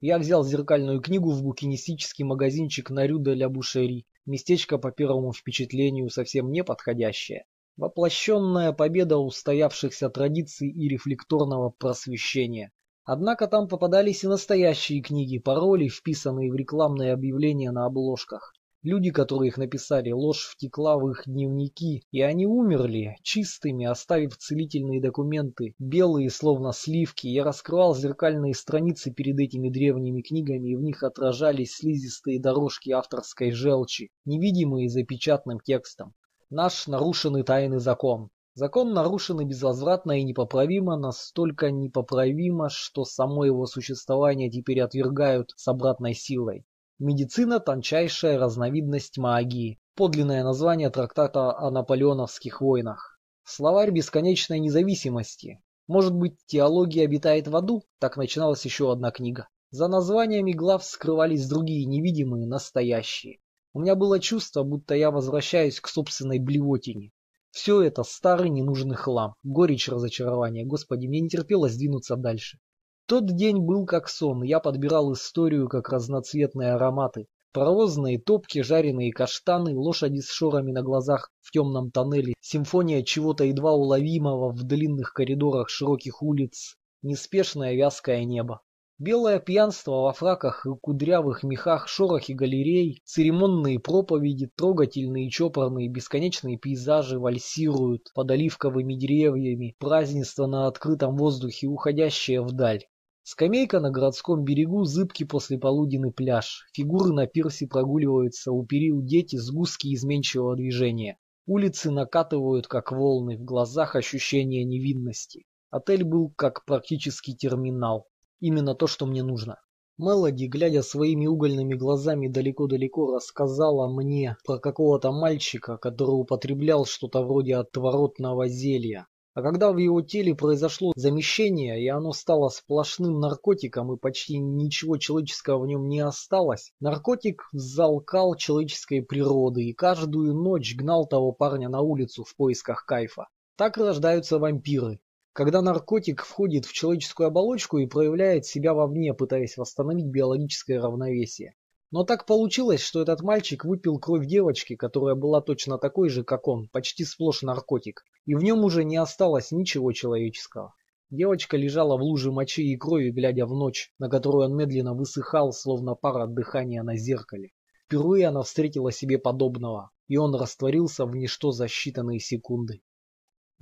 Я взял зеркальную книгу в букинистический магазинчик на Рю де ля Бушери. Местечко по первому впечатлению совсем не подходящее. Воплощенная победа устоявшихся традиций и рефлекторного просвещения. Однако там попадались и настоящие книги, пароли, вписанные в рекламные объявления на обложках. Люди, которые их написали, ложь втекла в их дневники, и они умерли, чистыми, оставив целительные документы, белые, словно сливки. Я раскрывал зеркальные страницы перед этими древними книгами, и в них отражались слизистые дорожки авторской желчи, невидимые за печатным текстом. Наш нарушенный тайный закон. Закон нарушен и безвозвратно и непоправимо, настолько непоправимо, что само его существование теперь отвергают с обратной силой. Медицина – тончайшая разновидность магии. Подлинное название трактата о наполеоновских войнах. Словарь бесконечной независимости. Может быть, теология обитает в аду? Так начиналась еще одна книга. За названиями глав скрывались другие невидимые, настоящие. У меня было чувство, будто я возвращаюсь к собственной блевотине. Все это старый ненужный хлам, горечь разочарования. Господи, мне не терпелось двинуться дальше. Тот день был как сон, я подбирал историю, как разноцветные ароматы. Паровозные топки, жареные каштаны, лошади с шорами на глазах в темном тоннеле, симфония чего-то едва уловимого в длинных коридорах широких улиц, неспешное вязкое небо. Белое пьянство во фраках и кудрявых мехах, шорохи галерей, церемонные проповеди, трогательные чопорные бесконечные пейзажи вальсируют под оливковыми деревьями, празднество на открытом воздухе, уходящее вдаль. Скамейка на городском берегу, зыбкий послеполуденный пляж. Фигуры на пирсе прогуливаются, у перил дети, сгустки изменчивого движения. Улицы накатывают, как волны, в глазах ощущение невинности. Отель был как практически терминал. Именно то, что мне нужно. Мелоди, глядя своими угольными глазами далеко-далеко, рассказала мне про какого-то мальчика, который употреблял что-то вроде отворотного зелья. А когда в его теле произошло замещение, и оно стало сплошным наркотиком, и почти ничего человеческого в нем не осталось, наркотик залкал человеческой природы и каждую ночь гнал того парня на улицу в поисках кайфа. Так рождаются вампиры. Когда наркотик входит в человеческую оболочку и проявляет себя вовне, пытаясь восстановить биологическое равновесие. Но так получилось, что этот мальчик выпил кровь девочки, которая была точно такой же, как он, почти сплошь наркотик, и в нем уже не осталось ничего человеческого. Девочка лежала в луже мочи и крови, глядя в ночь, на которую он медленно высыхал, словно пара от дыхания на зеркале. Впервые она встретила себе подобного, и он растворился в ничто за считанные секунды.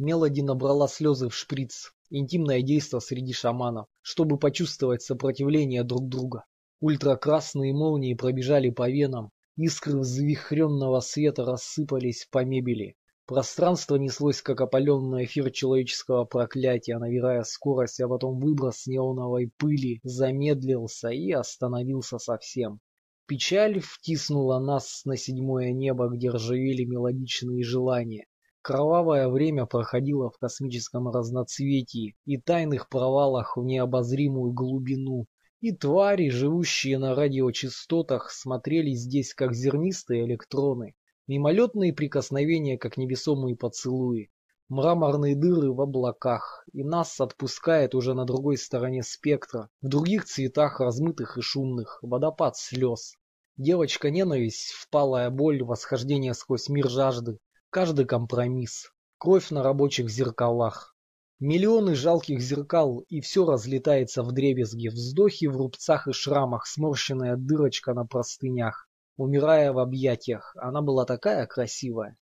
Мелоди набрала слезы в шприц, интимное действо среди шаманов, чтобы почувствовать сопротивление друг друга. Ультракрасные молнии пробежали по венам, искры взвихренного света рассыпались по мебели. Пространство неслось, как опаленный эфир человеческого проклятия, набирая скорость, а потом выброс неоновой пыли замедлился и остановился совсем. Печаль втиснула нас на седьмое небо, где ржавели мелодичные желания. Кровавое время проходило в космическом разноцветии и тайных провалах в необозримую глубину, и твари, живущие на радиочастотах, смотрели здесь как зернистые электроны, мимолетные прикосновения, как невесомые поцелуи, мраморные дыры в облаках, и нас отпускает уже на другой стороне спектра, в других цветах размытых и шумных, водопад слез. Девочка-ненависть, впалая боль, восхождение сквозь мир жажды, каждый компромисс, кровь на рабочих зеркалах, Миллионы жалких зеркал, и все разлетается в дребезги, вздохи в рубцах и шрамах, сморщенная дырочка на простынях. Умирая в объятиях, она была такая красивая.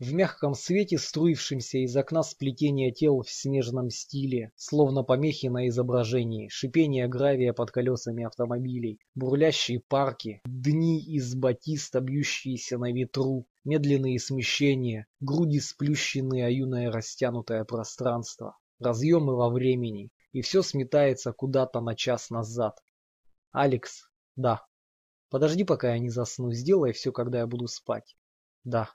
В мягком свете, струившемся из окна сплетения тел в снежном стиле, словно помехи на изображении, шипение гравия под колесами автомобилей, бурлящие парки, дни из батиста, бьющиеся на ветру, медленные смещения, груди сплющенные, а юное растянутое пространство, разъемы во времени, и все сметается куда-то на час назад. Алекс, да. Подожди, пока я не засну, сделай все, когда я буду спать. Да.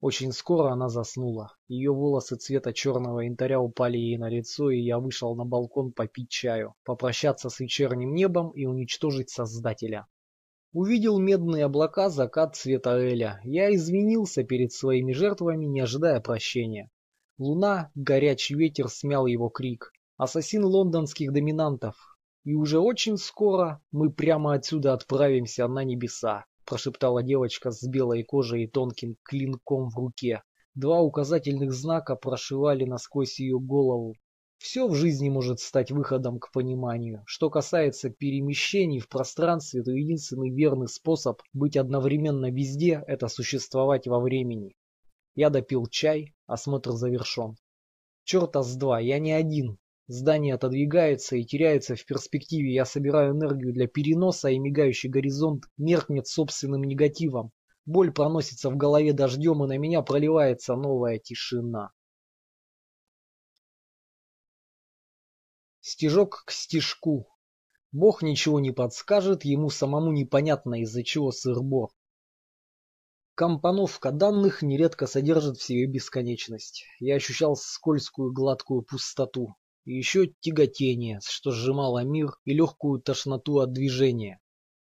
Очень скоро она заснула. Ее волосы цвета черного янтаря упали ей на лицо, и я вышел на балкон попить чаю, попрощаться с вечерним небом и уничтожить Создателя. Увидел медные облака, закат цвета Эля. Я извинился перед своими жертвами, не ожидая прощения. Луна, горячий ветер смял его крик. Ассасин лондонских доминантов. И уже очень скоро мы прямо отсюда отправимся на небеса прошептала девочка с белой кожей и тонким клинком в руке. Два указательных знака прошивали насквозь ее голову. Все в жизни может стать выходом к пониманию. Что касается перемещений в пространстве, то единственный верный способ быть одновременно везде – это существовать во времени. Я допил чай, осмотр завершен. Черта с два, я не один. Здание отодвигается и теряется в перспективе. Я собираю энергию для переноса, и мигающий горизонт меркнет собственным негативом. Боль проносится в голове дождем, и на меня проливается новая тишина. Стежок к стежку. Бог ничего не подскажет, ему самому непонятно, из-за чего сыр-бор. Компоновка данных нередко содержит в себе бесконечность. Я ощущал скользкую гладкую пустоту. И еще тяготение, что сжимало мир, и легкую тошноту от движения.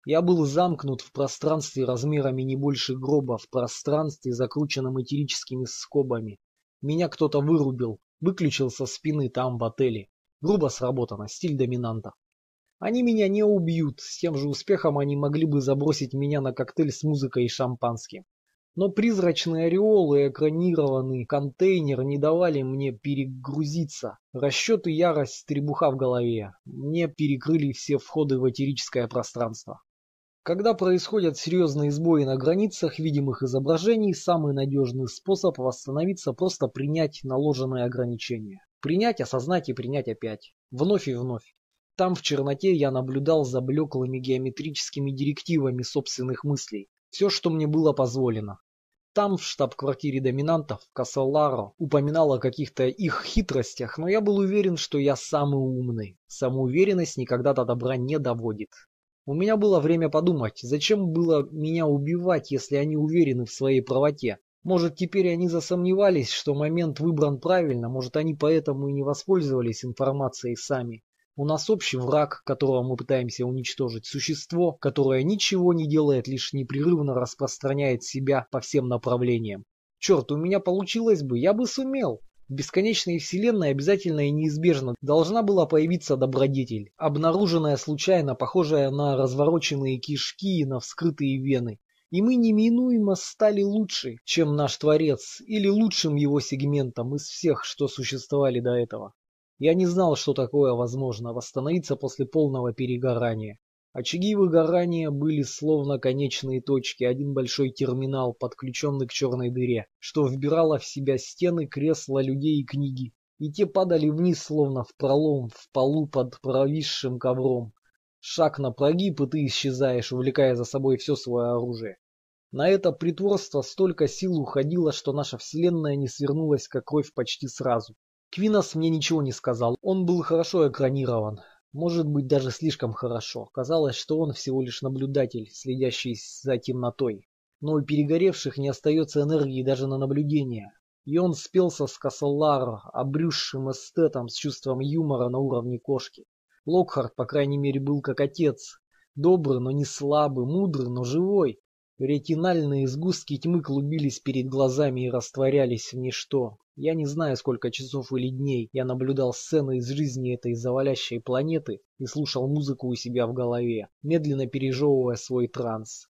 Я был замкнут в пространстве размерами не больше гроба, в пространстве, закрученном этерическими скобами. Меня кто-то вырубил, выключил со спины там, в отеле. Грубо сработано, стиль доминанта. Они меня не убьют, с тем же успехом они могли бы забросить меня на коктейль с музыкой и шампанским. Но призрачные ореолы и экранированный контейнер не давали мне перегрузиться. Расчеты ярость требуха в голове. Мне перекрыли все входы в этерическое пространство. Когда происходят серьезные сбои на границах видимых изображений, самый надежный способ восстановиться просто принять наложенные ограничения. Принять, осознать и принять опять. Вновь и вновь. Там в черноте я наблюдал за блеклыми геометрическими директивами собственных мыслей. Все, что мне было позволено. Там, в штаб-квартире доминантов, Кассаларо упоминал о каких-то их хитростях, но я был уверен, что я самый умный. Самоуверенность никогда до добра не доводит. У меня было время подумать, зачем было меня убивать, если они уверены в своей правоте. Может, теперь они засомневались, что момент выбран правильно, может, они поэтому и не воспользовались информацией сами. У нас общий враг, которого мы пытаемся уничтожить, существо, которое ничего не делает, лишь непрерывно распространяет себя по всем направлениям. Черт, у меня получилось бы, я бы сумел. В бесконечной вселенной обязательно и неизбежно должна была появиться добродетель, обнаруженная случайно, похожая на развороченные кишки и на вскрытые вены. И мы неминуемо стали лучше, чем наш Творец, или лучшим его сегментом из всех, что существовали до этого. Я не знал, что такое возможно восстановиться после полного перегорания. Очаги выгорания были словно конечные точки, один большой терминал, подключенный к черной дыре, что вбирало в себя стены, кресла, людей и книги. И те падали вниз, словно в пролом, в полу под провисшим ковром. Шаг на прогиб, и ты исчезаешь, увлекая за собой все свое оружие. На это притворство столько сил уходило, что наша вселенная не свернулась как кровь почти сразу. Квинос мне ничего не сказал, он был хорошо экранирован. Может быть, даже слишком хорошо. Казалось, что он всего лишь наблюдатель, следящий за темнотой. Но у перегоревших не остается энергии даже на наблюдение. И он спелся с Кассалар, обрюзшим эстетом с чувством юмора на уровне кошки. Локхард, по крайней мере, был как отец. Добрый, но не слабый, мудрый, но живой. Ретинальные сгустки тьмы клубились перед глазами и растворялись в ничто. Я не знаю, сколько часов или дней я наблюдал сцены из жизни этой завалящей планеты и слушал музыку у себя в голове, медленно пережевывая свой транс.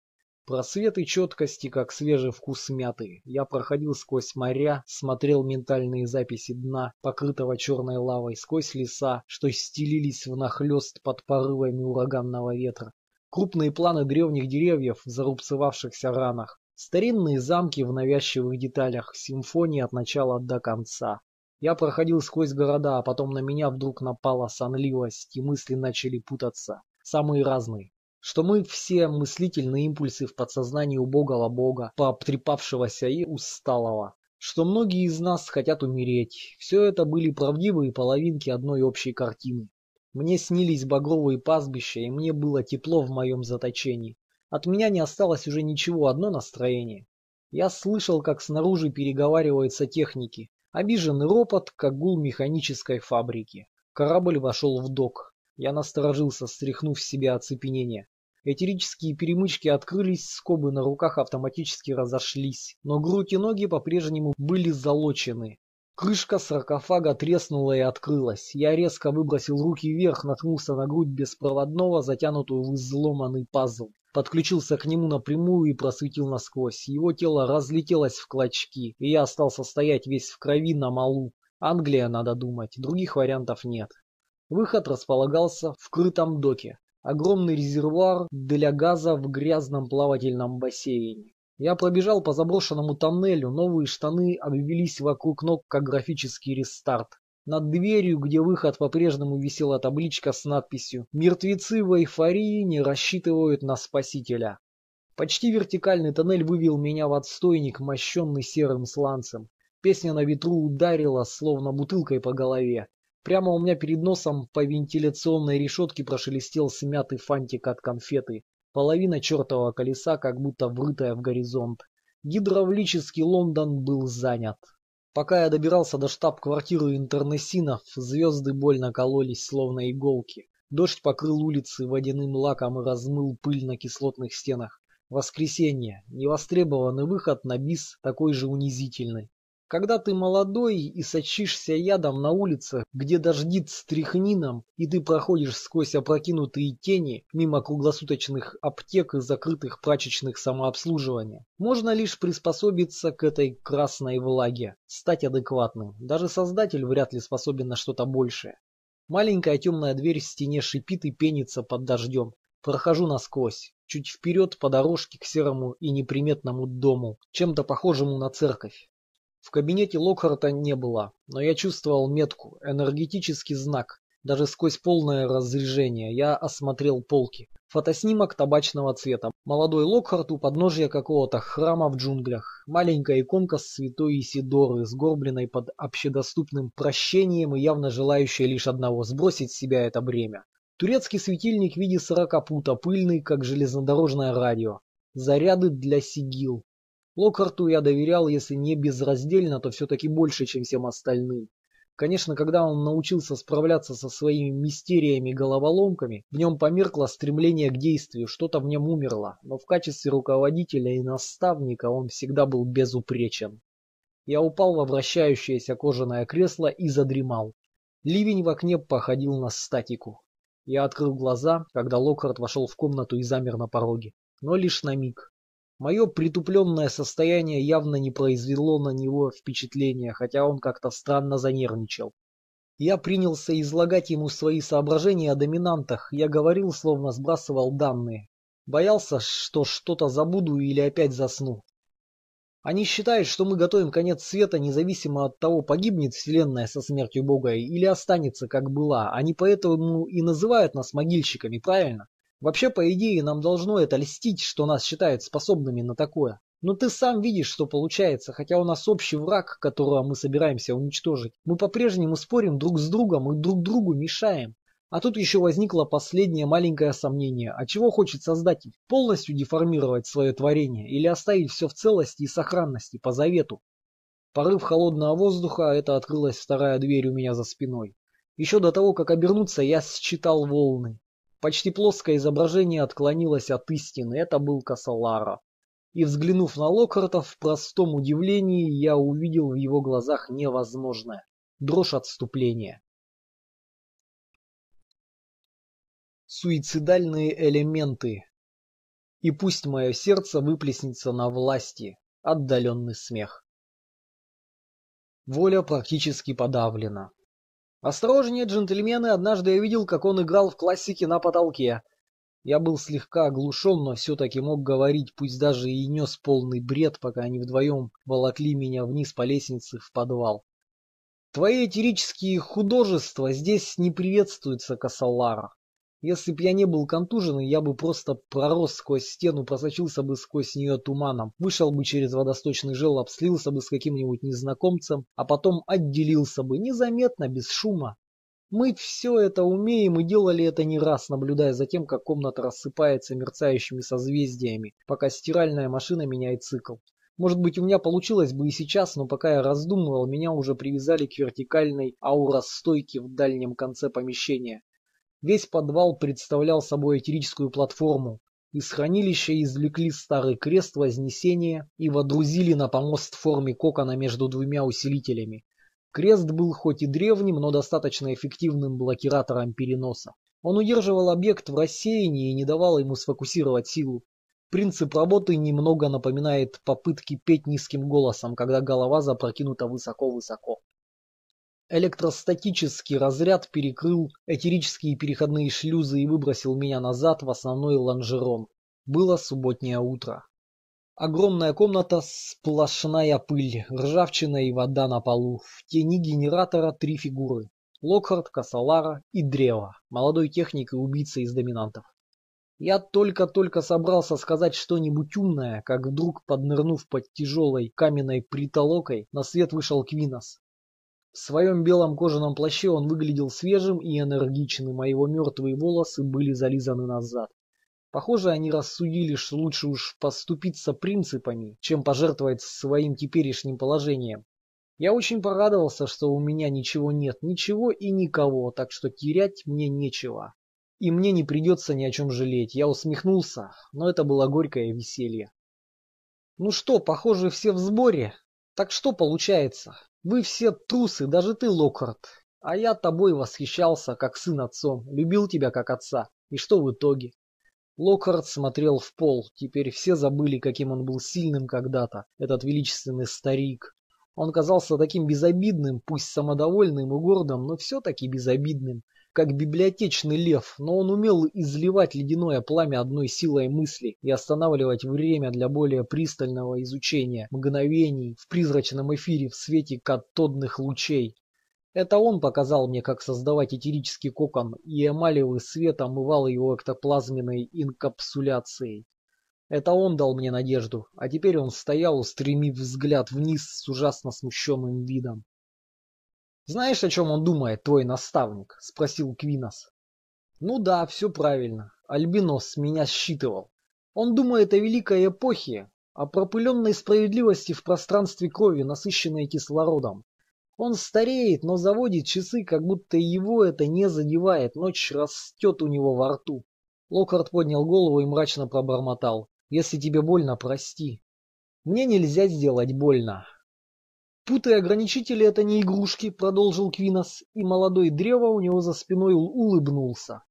Просветы четкости, как свежий вкус мяты. Я проходил сквозь моря, смотрел ментальные записи дна, покрытого черной лавой, сквозь леса, что стелились внахлёст под порывами ураганного ветра. Крупные планы древних деревьев в зарубцевавшихся ранах. Старинные замки в навязчивых деталях, симфонии от начала до конца. Я проходил сквозь города, а потом на меня вдруг напала сонливость, и мысли начали путаться. Самые разные. Что мы все мыслительные импульсы в подсознании убогого бога, пообтрепавшегося и усталого. Что многие из нас хотят умереть. Все это были правдивые половинки одной общей картины. Мне снились багровые пастбища, и мне было тепло в моем заточении. От меня не осталось уже ничего, одно настроение. Я слышал, как снаружи переговариваются техники. Обиженный ропот, как гул механической фабрики. Корабль вошел в док. Я насторожился, стряхнув с себя оцепенение. Этерические перемычки открылись, скобы на руках автоматически разошлись, но грудь и ноги по-прежнему были залочены. Крышка саркофага треснула и открылась. Я резко выбросил руки вверх, наткнулся на грудь беспроводного, затянутую в изломанный пазл. Подключился к нему напрямую и просветил насквозь. Его тело разлетелось в клочки, и я остался стоять весь в крови на малу. Англия, надо думать, других вариантов нет. Выход располагался в крытом доке. Огромный резервуар для газа в грязном плавательном бассейне. Я пробежал по заброшенному тоннелю, новые штаны обвелись вокруг ног как графический рестарт. Над дверью, где выход по-прежнему висела табличка с надписью «Мертвецы в эйфории не рассчитывают на спасителя». Почти вертикальный тоннель вывел меня в отстойник, мощенный серым сланцем. Песня на ветру ударила, словно бутылкой по голове. Прямо у меня перед носом по вентиляционной решетке прошелестел смятый фантик от конфеты. Половина чертового колеса как будто врытая в горизонт. Гидравлический Лондон был занят. Пока я добирался до штаб-квартиры интернесинов, звезды больно кололись, словно иголки. Дождь покрыл улицы водяным лаком и размыл пыль на кислотных стенах. Воскресенье. Невостребованный выход на бис такой же унизительный. Когда ты молодой и сочишься ядом на улицах, где дождит стряхнином, и ты проходишь сквозь опрокинутые тени мимо круглосуточных аптек и закрытых прачечных самообслуживания, можно лишь приспособиться к этой красной влаге, стать адекватным. Даже создатель вряд ли способен на что-то большее. Маленькая темная дверь в стене шипит и пенится под дождем. Прохожу насквозь, чуть вперед по дорожке к серому и неприметному дому, чем-то похожему на церковь. В кабинете Локхарта не было, но я чувствовал метку, энергетический знак. Даже сквозь полное разряжение я осмотрел полки. Фотоснимок табачного цвета. Молодой Локхарт у подножия какого-то храма в джунглях. Маленькая иконка святой Исидоры, сгорбленной под общедоступным прощением и явно желающая лишь одного – сбросить с себя это бремя. Турецкий светильник в виде сорокопута, пыльный, как железнодорожное радио. Заряды для сигил. Локхарту я доверял, если не безраздельно, то все-таки больше, чем всем остальным. Конечно, когда он научился справляться со своими мистериями и головоломками, в нем померкло стремление к действию, что-то в нем умерло, но в качестве руководителя и наставника он всегда был безупречен. Я упал во вращающееся кожаное кресло и задремал. Ливень в окне походил на статику. Я открыл глаза, когда Локхарт вошел в комнату и замер на пороге. Но лишь на миг. Мое притупленное состояние явно не произвело на него впечатления, хотя он как-то странно занервничал. Я принялся излагать ему свои соображения о доминантах, я говорил, словно сбрасывал данные. Боялся, что что-то забуду или опять засну. Они считают, что мы готовим конец света независимо от того, погибнет Вселенная со смертью Бога или останется, как была. Они поэтому и называют нас могильщиками, правильно? Вообще, по идее, нам должно это льстить, что нас считают способными на такое. Но ты сам видишь, что получается, хотя у нас общий враг, которого мы собираемся уничтожить. Мы по-прежнему спорим друг с другом и друг другу мешаем. А тут еще возникло последнее маленькое сомнение. А чего хочет создатель? Полностью деформировать свое творение или оставить все в целости и сохранности, по завету? Порыв холодного воздуха, это открылась вторая дверь у меня за спиной. Еще до того, как обернуться, я считал волны. Почти плоское изображение отклонилось от истины, это был Касалара. И взглянув на Локхарта в простом удивлении, я увидел в его глазах невозможное. Дрожь отступления. Суицидальные элементы. И пусть мое сердце выплеснется на власти. Отдаленный смех. Воля практически подавлена. «Осторожнее, джентльмены, однажды я видел, как он играл в классике на потолке». Я был слегка оглушен, но все-таки мог говорить, пусть даже и нес полный бред, пока они вдвоем волокли меня вниз по лестнице в подвал. Твои этирические художества здесь не приветствуются, Касалара. Если б я не был контужен, я бы просто пророс сквозь стену, просочился бы сквозь нее туманом, вышел бы через водосточный желоб, слился бы с каким-нибудь незнакомцем, а потом отделился бы незаметно, без шума. Мы все это умеем и делали это не раз, наблюдая за тем, как комната рассыпается мерцающими созвездиями, пока стиральная машина меняет цикл. Может быть, у меня получилось бы и сейчас, но пока я раздумывал, меня уже привязали к вертикальной ауростойке в дальнем конце помещения. Весь подвал представлял собой этерическую платформу. Из хранилища извлекли старый крест Вознесения и водрузили на помост в форме кокона между двумя усилителями. Крест был хоть и древним, но достаточно эффективным блокиратором переноса. Он удерживал объект в рассеянии и не давал ему сфокусировать силу. Принцип работы немного напоминает попытки петь низким голосом, когда голова запрокинута высоко-высоко. Электростатический разряд перекрыл этерические переходные шлюзы и выбросил меня назад в основной лонжерон. Было субботнее утро. Огромная комната, сплошная пыль, ржавчина и вода на полу. В тени генератора три фигуры. Локхард, Касалара и Древо, молодой техник и убийца из доминантов. Я только-только собрался сказать что-нибудь умное, как вдруг, поднырнув под тяжелой каменной притолокой, на свет вышел Квинос. В своем белом кожаном плаще он выглядел свежим и энергичным, а его мертвые волосы были зализаны назад. Похоже, они рассудили, что лучше уж поступиться принципами, чем пожертвовать своим теперешним положением. Я очень порадовался, что у меня ничего нет, ничего и никого, так что терять мне нечего. И мне не придется ни о чем жалеть. Я усмехнулся, но это было горькое веселье. Ну что, похоже, все в сборе. Так что получается? Вы все трусы, даже ты, Локхард. А я тобой восхищался, как сын отцом, любил тебя как отца. И что в итоге? Локхард смотрел в пол. Теперь все забыли, каким он был сильным когда-то, этот величественный старик. Он казался таким безобидным, пусть самодовольным и гордым, но все-таки безобидным, как библиотечный лев, но он умел изливать ледяное пламя одной силой мысли и останавливать время для более пристального изучения мгновений в призрачном эфире в свете катодных лучей. Это он показал мне, как создавать этерический кокон, и эмалевый свет омывал его эктоплазменной инкапсуляцией. Это он дал мне надежду, а теперь он стоял, устремив взгляд вниз с ужасно смущенным видом. «Знаешь, о чем он думает, твой наставник?» — спросил Квинос. «Ну да, все правильно. Альбинос меня считывал. Он думает о великой эпохе, о пропыленной справедливости в пространстве крови, насыщенной кислородом. Он стареет, но заводит часы, как будто его это не задевает, ночь растет у него во рту. Локхард поднял голову и мрачно пробормотал. «Если тебе больно, прости». «Мне нельзя сделать больно». «Путы ограничители — это не игрушки», — продолжил Квинос, и молодой древо у него за спиной улыбнулся.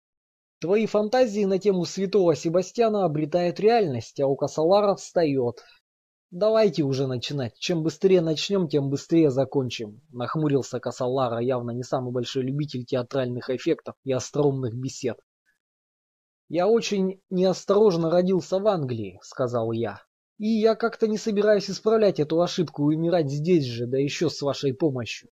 «Твои фантазии на тему святого Себастьяна обретают реальность, а у Касалара встает. «Давайте уже начинать. Чем быстрее начнем, тем быстрее закончим», — нахмурился Касалара, явно не самый большой любитель театральных эффектов и остроумных бесед. «Я очень неосторожно родился в Англии», — сказал я. «И я как-то не собираюсь исправлять эту ошибку и умирать здесь же, да еще с вашей помощью.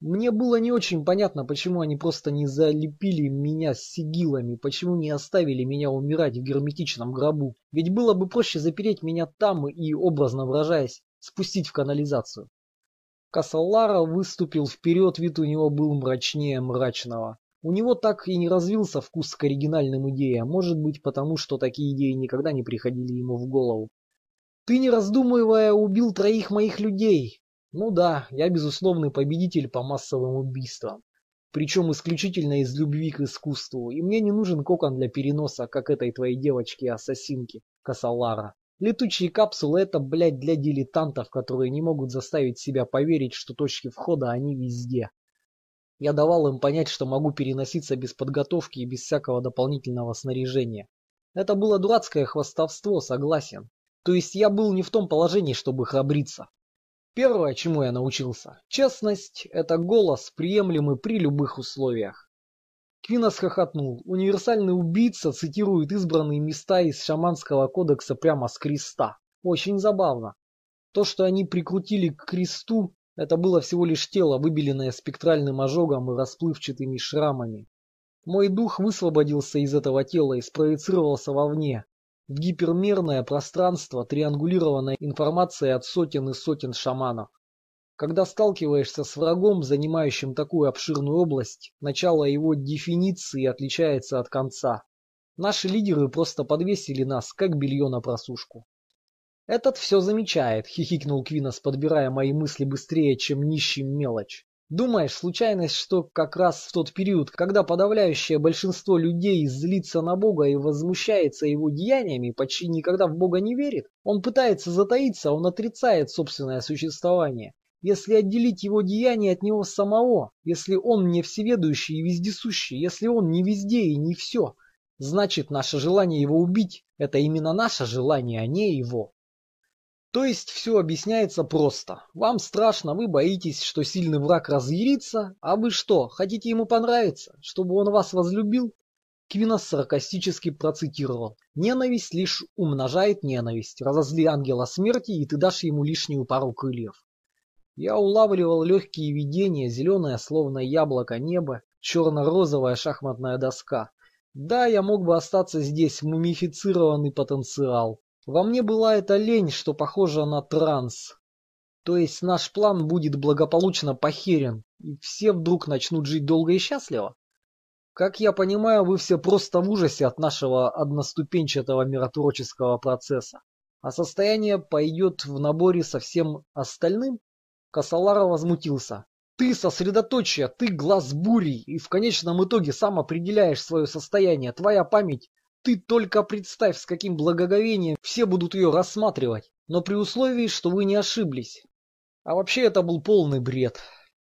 Мне было не очень понятно, почему они просто не залепили меня с сигилами, почему не оставили меня умирать в герметичном гробу. Ведь было бы проще запереть меня там и, образно выражаясь, спустить в канализацию. Касалара выступил вперед, вид у него был мрачнее мрачного. У него так и не развился вкус к оригинальным идеям, может быть потому, что такие идеи никогда не приходили ему в голову. «Ты, не раздумывая, убил троих моих людей. Ну да, я безусловный победитель по массовым убийствам. Причем исключительно из любви к искусству. И мне не нужен кокон для переноса, как этой твоей девочки-ассасинки, Касалара. Летучие капсулы это, блядь, для дилетантов, которые не могут заставить себя поверить, что точки входа они везде. Я давал им понять, что могу переноситься без подготовки и без всякого дополнительного снаряжения. Это было дурацкое хвастовство, согласен. То есть я был не в том положении, чтобы храбриться. Первое, чему я научился – честность – это голос, приемлемый при любых условиях. Квинос хохотнул. Универсальный убийца цитирует избранные места из шаманского кодекса прямо с креста. Очень забавно. То, что они прикрутили к кресту, это было всего лишь тело, выбеленное спектральным ожогом и расплывчатыми шрамами. Мой дух высвободился из этого тела и спроецировался вовне, в гипермерное пространство, триангулированной информацией от сотен и сотен шаманов. Когда сталкиваешься с врагом, занимающим такую обширную область, начало его дефиниции отличается от конца. Наши лидеры просто подвесили нас, как белье на просушку. «Этот все замечает», — хихикнул Квинос, подбирая мои мысли быстрее, чем нищий мелочь. Думаешь, случайность, что как раз в тот период, когда подавляющее большинство людей злится на Бога и возмущается его деяниями, почти никогда в Бога не верит, он пытается затаиться, он отрицает собственное существование. Если отделить его деяния от него самого, если он не всеведущий и вездесущий, если он не везде и не все, значит наше желание его убить – это именно наше желание, а не его. То есть все объясняется просто. Вам страшно, вы боитесь, что сильный враг разъярится, а вы что, хотите ему понравиться, чтобы он вас возлюбил? Квинос саркастически процитировал. «Ненависть лишь умножает ненависть. Разозли ангела смерти, и ты дашь ему лишнюю пару крыльев». Я улавливал легкие видения, зеленое словно яблоко небо, черно-розовая шахматная доска. Да, я мог бы остаться здесь, мумифицированный потенциал. Во мне была эта лень, что похожа на транс. То есть наш план будет благополучно похерен, и все вдруг начнут жить долго и счастливо? Как я понимаю, вы все просто в ужасе от нашего одноступенчатого миротворческого процесса. А состояние пойдет в наборе со всем остальным? Косолара возмутился. Ты сосредоточие, ты глаз бури, и в конечном итоге сам определяешь свое состояние. Твоя память ты только представь, с каким благоговением все будут ее рассматривать, но при условии, что вы не ошиблись. А вообще это был полный бред.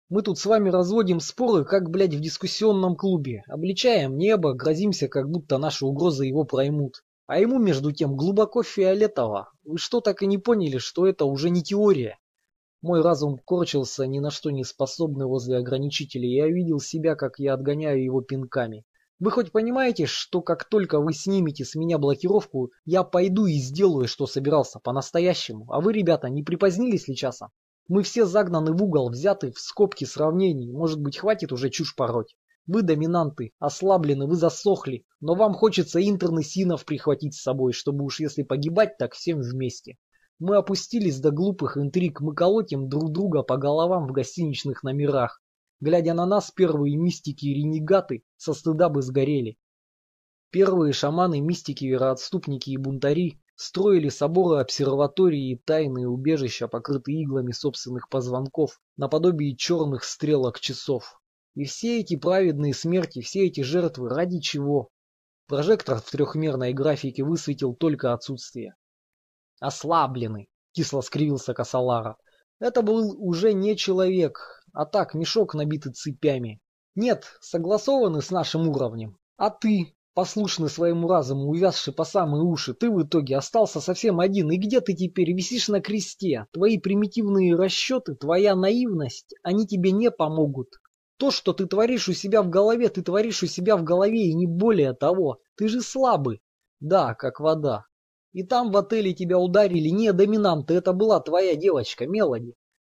Мы тут с вами разводим споры, как, блядь, в дискуссионном клубе. Обличаем небо, грозимся, как будто наши угрозы его проймут. А ему, между тем, глубоко фиолетово. Вы что, так и не поняли, что это уже не теория? Мой разум корчился ни на что не способный возле ограничителей, и я видел себя, как я отгоняю его пинками. Вы хоть понимаете, что как только вы снимете с меня блокировку, я пойду и сделаю, что собирался, по-настоящему. А вы, ребята, не припозднились ли часом? Мы все загнаны в угол, взяты в скобки сравнений. Может быть, хватит уже чушь пороть. Вы доминанты, ослаблены, вы засохли. Но вам хочется интерны синов прихватить с собой, чтобы уж если погибать, так всем вместе. Мы опустились до глупых интриг, мы колотим друг друга по головам в гостиничных номерах. Глядя на нас, первые мистики и ренегаты со стыда бы сгорели. Первые шаманы, мистики, вероотступники и бунтари строили соборы, обсерватории и тайные убежища, покрытые иглами собственных позвонков, наподобие черных стрелок часов. И все эти праведные смерти, все эти жертвы ради чего? Прожектор в трехмерной графике высветил только отсутствие. «Ослаблены!» — кисло скривился Косолара. Это был уже не человек, а так мешок набитый цепями. Нет, согласованы с нашим уровнем. А ты, послушный своему разуму, увязший по самые уши, ты в итоге остался совсем один. И где ты теперь висишь на кресте? Твои примитивные расчеты, твоя наивность, они тебе не помогут. То, что ты творишь у себя в голове, ты творишь у себя в голове, и не более того. Ты же слабый. Да, как вода. И там в отеле тебя ударили не доминанты, это была твоя девочка, Мелоди.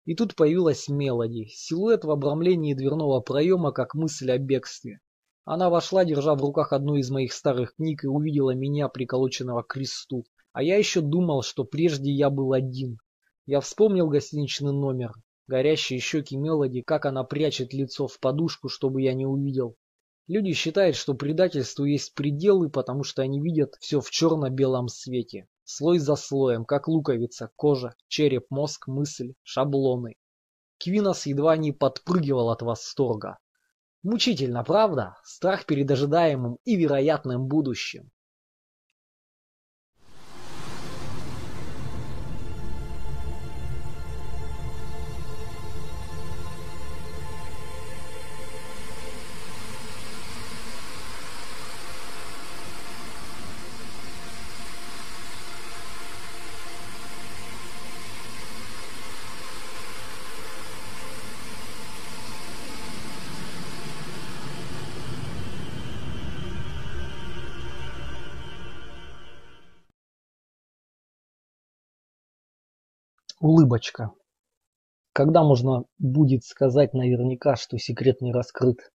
И тут появилась Мелоди, силуэт в обрамлении дверного проема, как мысль о бегстве. Она вошла, держа в руках одну из моих старых книг, и увидела меня, приколоченного к кресту. А я еще думал, что прежде я был один. Я вспомнил гостиничный номер, горящие щеки Мелоди, как она прячет лицо в подушку, чтобы я не увидел. Люди считают, что предательству есть пределы, потому что они видят все в черно-белом свете. Слой за слоем, как луковица, кожа, череп, мозг, мысль, шаблоны. Квинос едва не подпрыгивал от восторга. Мучительно, правда? Страх перед ожидаемым и вероятным будущим. Улыбочка. Когда можно будет сказать наверняка, что секрет не раскрыт?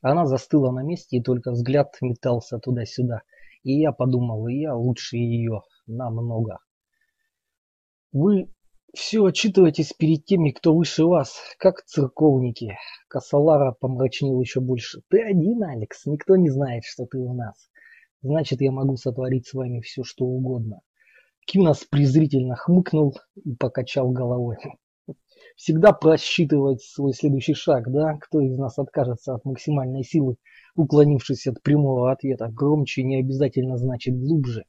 Она застыла на месте, и только взгляд метался туда-сюда. И я подумал, и я лучше ее намного. Вы все отчитываетесь перед теми, кто выше вас, как церковники. Косолара помрачнел еще больше. Ты один, Алекс, никто не знает, что ты у нас. Значит, я могу сотворить с вами все, что угодно. Кинос презрительно хмыкнул и покачал головой. Всегда просчитывать свой следующий шаг, да? Кто из нас откажется от максимальной силы, уклонившись от прямого ответа? Громче не обязательно значит глубже.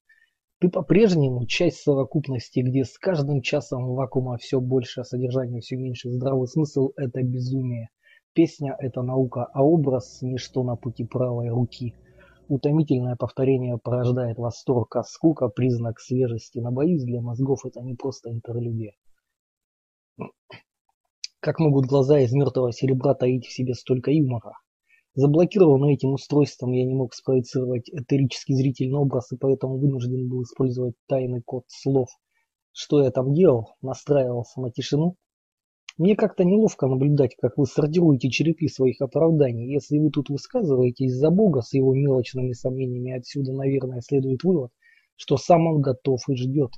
Ты по-прежнему часть совокупности, где с каждым часом вакуума все больше, а содержание все меньше. Здравый смысл – это безумие. Песня – это наука, а образ – ничто на пути правой руки. Утомительное повторение порождает восторг, а скука – признак свежести. Но, боюсь, для мозгов это не просто интерлюдия. Как могут глаза из мертвого серебра таить в себе столько юмора? Заблокированный этим устройством я не мог спроецировать этерический зрительный образ и поэтому вынужден был использовать тайный код слов. Что я там делал? Настраивался на тишину? Мне как-то неловко наблюдать, как вы сортируете черепи своих оправданий. Если вы тут высказываетесь за Бога с его мелочными сомнениями, отсюда, наверное, следует вывод, что сам он готов и ждет.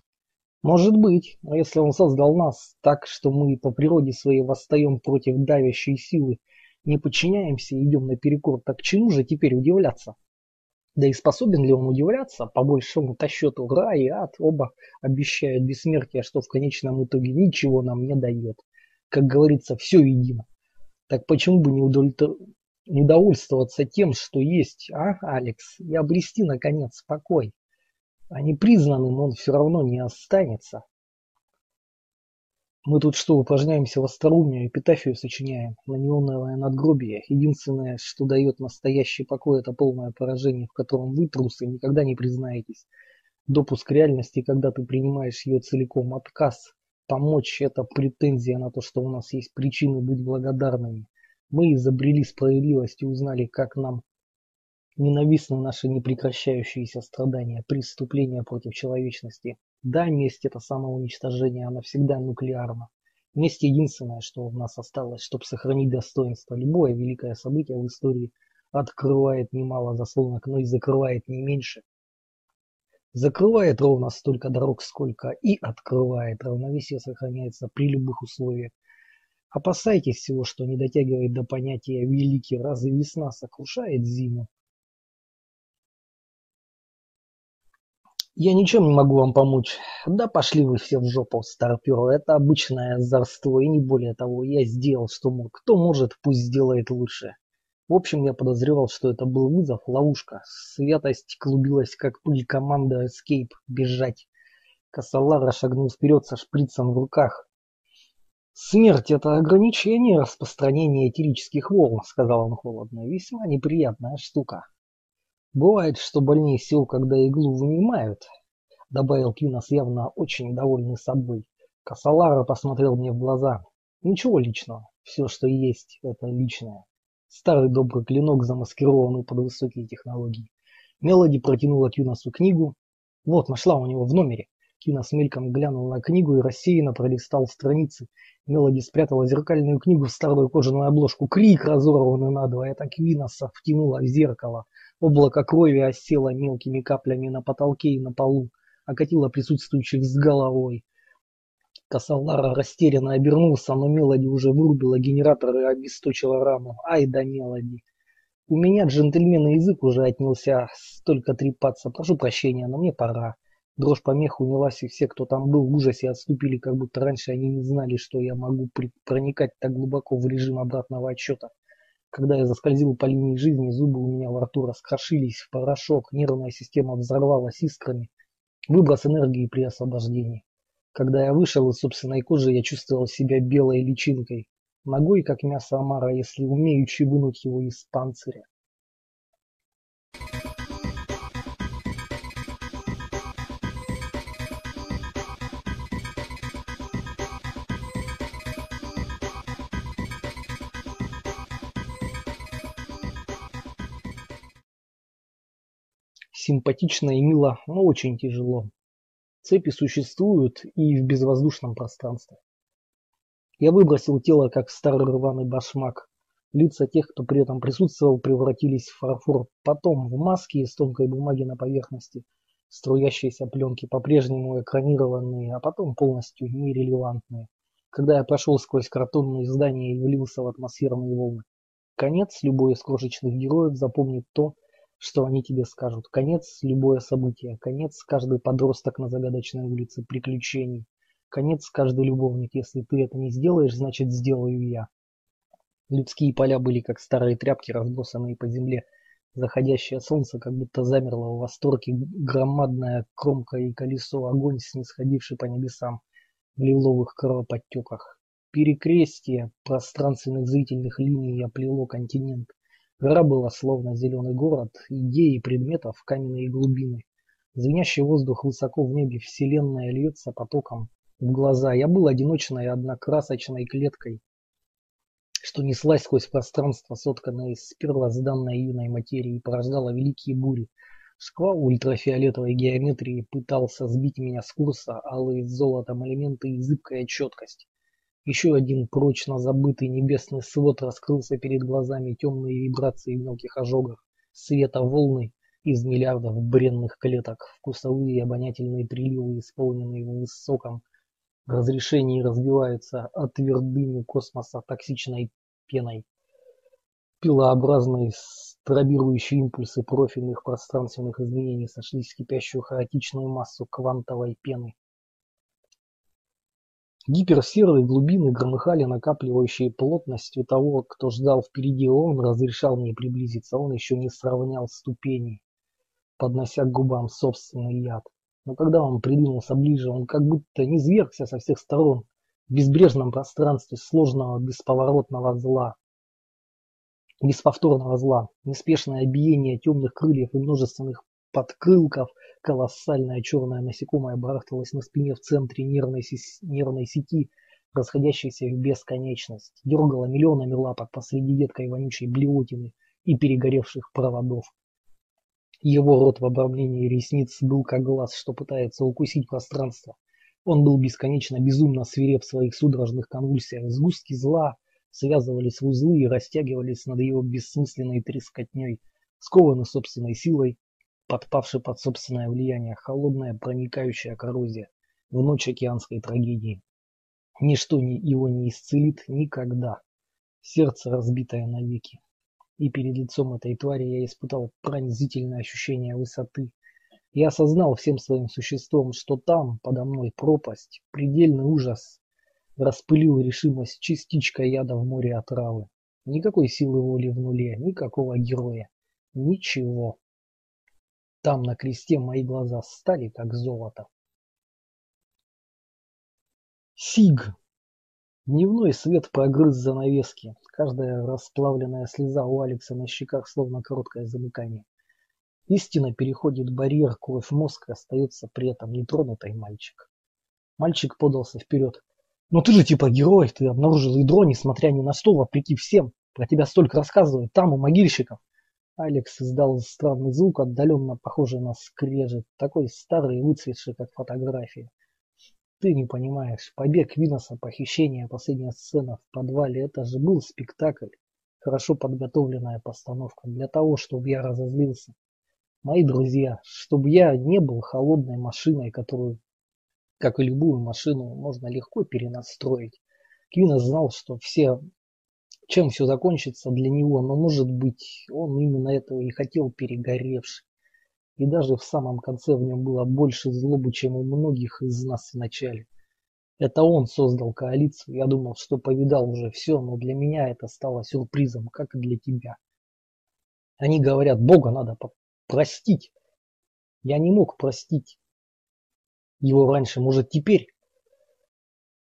Может быть, но если он создал нас так, что мы по природе своей восстаем против давящей силы, не подчиняемся и идем наперекор, так чему же теперь удивляться? Да и способен ли он удивляться? По большому-то счету рай и ад оба обещают бессмертие, что в конечном итоге ничего нам не дает. Как говорится, все едино. Так почему бы не, удовлетвор... не довольствоваться тем, что есть, а, Алекс, и обрести, наконец, покой? а непризнанным он все равно не останется. Мы тут что, упражняемся в остроумии, эпитафию сочиняем на неоновое надгробие. Единственное, что дает настоящий покой, это полное поражение, в котором вы, трусы, никогда не признаетесь. Допуск реальности, когда ты принимаешь ее целиком. Отказ помочь – это претензия на то, что у нас есть причины быть благодарными. Мы изобрели справедливость и узнали, как нам Ненавистны наши непрекращающиеся страдания, преступления против человечности. Да, месть это самоуничтожение, она всегда нуклеарна. Месть единственное, что у нас осталось, чтобы сохранить достоинство. Любое великое событие в истории открывает немало заслонок, но и закрывает не меньше. Закрывает ровно столько дорог, сколько и открывает. Равновесие сохраняется при любых условиях. Опасайтесь всего, что не дотягивает до понятия «великий». Разве весна сокрушает зиму? Я ничем не могу вам помочь. Да пошли вы все в жопу, старперы. Это обычное озорство и не более того. Я сделал, что мог. Кто может, пусть сделает лучше. В общем, я подозревал, что это был вызов, ловушка. Святость клубилась, как пыль команда Escape. Бежать. Косолара шагнул вперед со шприцем в руках. «Смерть – это ограничение распространения этерических волн», – сказал он холодно. «Весьма неприятная штука». Бывает, что больнее всего, когда иглу вынимают, добавил Квинос, явно очень довольный собой. Касалара посмотрел мне в глаза. Ничего личного. Все, что есть, это личное. Старый добрый клинок, замаскированный под высокие технологии. Мелоди протянула Кьюносу книгу. Вот, нашла у него в номере. Кьюнос мельком глянул на книгу и рассеянно пролистал страницы. Мелоди спрятала зеркальную книгу в старую кожаную обложку. Крик, разорванный надвое, это Квиноса втянула в зеркало. Облако крови осело мелкими каплями на потолке и на полу, окатило присутствующих с головой. Косолара растерянно обернулся, но Мелоди уже вырубила генератор и обесточила раму. Ай да Мелоди. У меня джентльменный язык уже отнялся столько трепаться. Прошу прощения, но мне пора. Дрожь помех унялась, и все, кто там был, в ужасе отступили, как будто раньше они не знали, что я могу проникать так глубоко в режим обратного отсчета. Когда я заскользил по линии жизни, зубы у меня во рту раскрошились в порошок, нервная система взорвалась искрами. Выброс энергии при освобождении. Когда я вышел из собственной кожи, я чувствовал себя белой личинкой, ногой, как мясо омара, если умеючи вынуть его из панциря. симпатично и мило, но очень тяжело. Цепи существуют и в безвоздушном пространстве. Я выбросил тело, как старый рваный башмак. Лица тех, кто при этом присутствовал, превратились в фарфор. Потом в маски из тонкой бумаги на поверхности, струящиеся пленки, по-прежнему экранированные, а потом полностью нерелевантные. Когда я прошел сквозь картонные здания и влился в атмосферные волны. Конец любой из крошечных героев запомнит то, что они тебе скажут. Конец любое событие, конец каждый подросток на загадочной улице приключений, конец каждый любовник. Если ты это не сделаешь, значит сделаю я. Людские поля были как старые тряпки, разбросанные по земле. Заходящее солнце как будто замерло в восторге, громадная кромка и колесо, огонь, снисходивший по небесам в лиловых кровоподтеках. Перекрестие пространственных зрительных линий оплело континент. Гора была словно зеленый город, идей и предметов, каменные глубины. Звенящий воздух высоко в небе, вселенная льется потоком в глаза. Я был одиночной однокрасочной клеткой, что неслась сквозь пространство, сотканное из первозданной юной материи, и порождала великие бури. Шквал ультрафиолетовой геометрии пытался сбить меня с курса, алые с золотом элементы и зыбкая четкость. Еще один прочно забытый небесный свод раскрылся перед глазами темные вибрации в мелких ожогах, света волны из миллиардов бренных клеток, вкусовые и обонятельные приливы, исполненные в высоком разрешении, разбиваются от твердыни космоса токсичной пеной. Пилообразные стробирующие импульсы профильных пространственных изменений сошлись в кипящую хаотичную массу квантовой пены. Гиперсерые глубины громыхали накапливающие плотностью того, кто ждал впереди. Он разрешал мне приблизиться, он еще не сравнял ступени, поднося к губам собственный яд. Но когда он придвинулся ближе, он как будто низвергся со всех сторон в безбрежном пространстве сложного бесповоротного зла, бесповторного зла, неспешное биение темных крыльев и множественных подкрылков, колоссальное черное насекомое барахталось на спине в центре нервной, нервной сети, расходящейся в бесконечность, дергало миллионами лапок посреди едкой вонючей блевотины и перегоревших проводов. Его рот в обрамлении ресниц был как глаз, что пытается укусить пространство. Он был бесконечно безумно свиреп в своих судорожных конвульсиях. Сгустки зла связывались в узлы и растягивались над его бессмысленной трескотней, скованы собственной силой, подпавший под собственное влияние, холодная проникающая коррозия в ночь океанской трагедии. Ничто его не исцелит никогда. Сердце разбитое навеки. И перед лицом этой твари я испытал пронзительное ощущение высоты. Я осознал всем своим существом, что там, подо мной, пропасть, предельный ужас, распылил решимость частичка яда в море отравы. Никакой силы воли в нуле, никакого героя. Ничего. Там на кресте мои глаза стали как золото. Сиг. Дневной свет прогрыз занавески. Каждая расплавленная слеза у Алекса на щеках словно короткое замыкание. Истина переходит барьер, кровь мозг остается при этом нетронутой мальчик. Мальчик подался вперед. «Но ты же типа герой, ты обнаружил ядро, несмотря ни на что, вопреки всем. Про тебя столько рассказывают, там, у могильщиков. Алекс издал странный звук, отдаленно похожий на скрежет, такой старый и выцветший, как фотография. Ты не понимаешь, побег Виноса, похищение, последняя сцена в подвале, это же был спектакль. Хорошо подготовленная постановка для того, чтобы я разозлился. Мои друзья, чтобы я не был холодной машиной, которую, как и любую машину, можно легко перенастроить. Квинос знал, что все чем все закончится для него, но может быть он именно этого и хотел перегоревший. И даже в самом конце в нем было больше злобы, чем у многих из нас в начале. Это он создал коалицию, я думал, что повидал уже все, но для меня это стало сюрпризом, как и для тебя. Они говорят, Бога надо простить. Я не мог простить его раньше, может теперь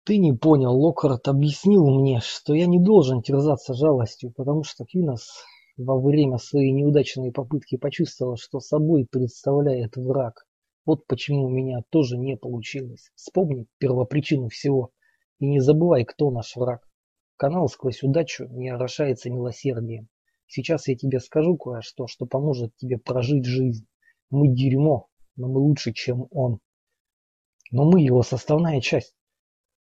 ты не понял, Локхарт объяснил мне, что я не должен терзаться жалостью, потому что Квинос во время своей неудачной попытки почувствовал, что собой представляет враг. Вот почему у меня тоже не получилось. Вспомни первопричину всего и не забывай, кто наш враг. Канал сквозь удачу не орошается милосердием. Сейчас я тебе скажу кое-что, что поможет тебе прожить жизнь. Мы дерьмо, но мы лучше, чем он. Но мы его составная часть.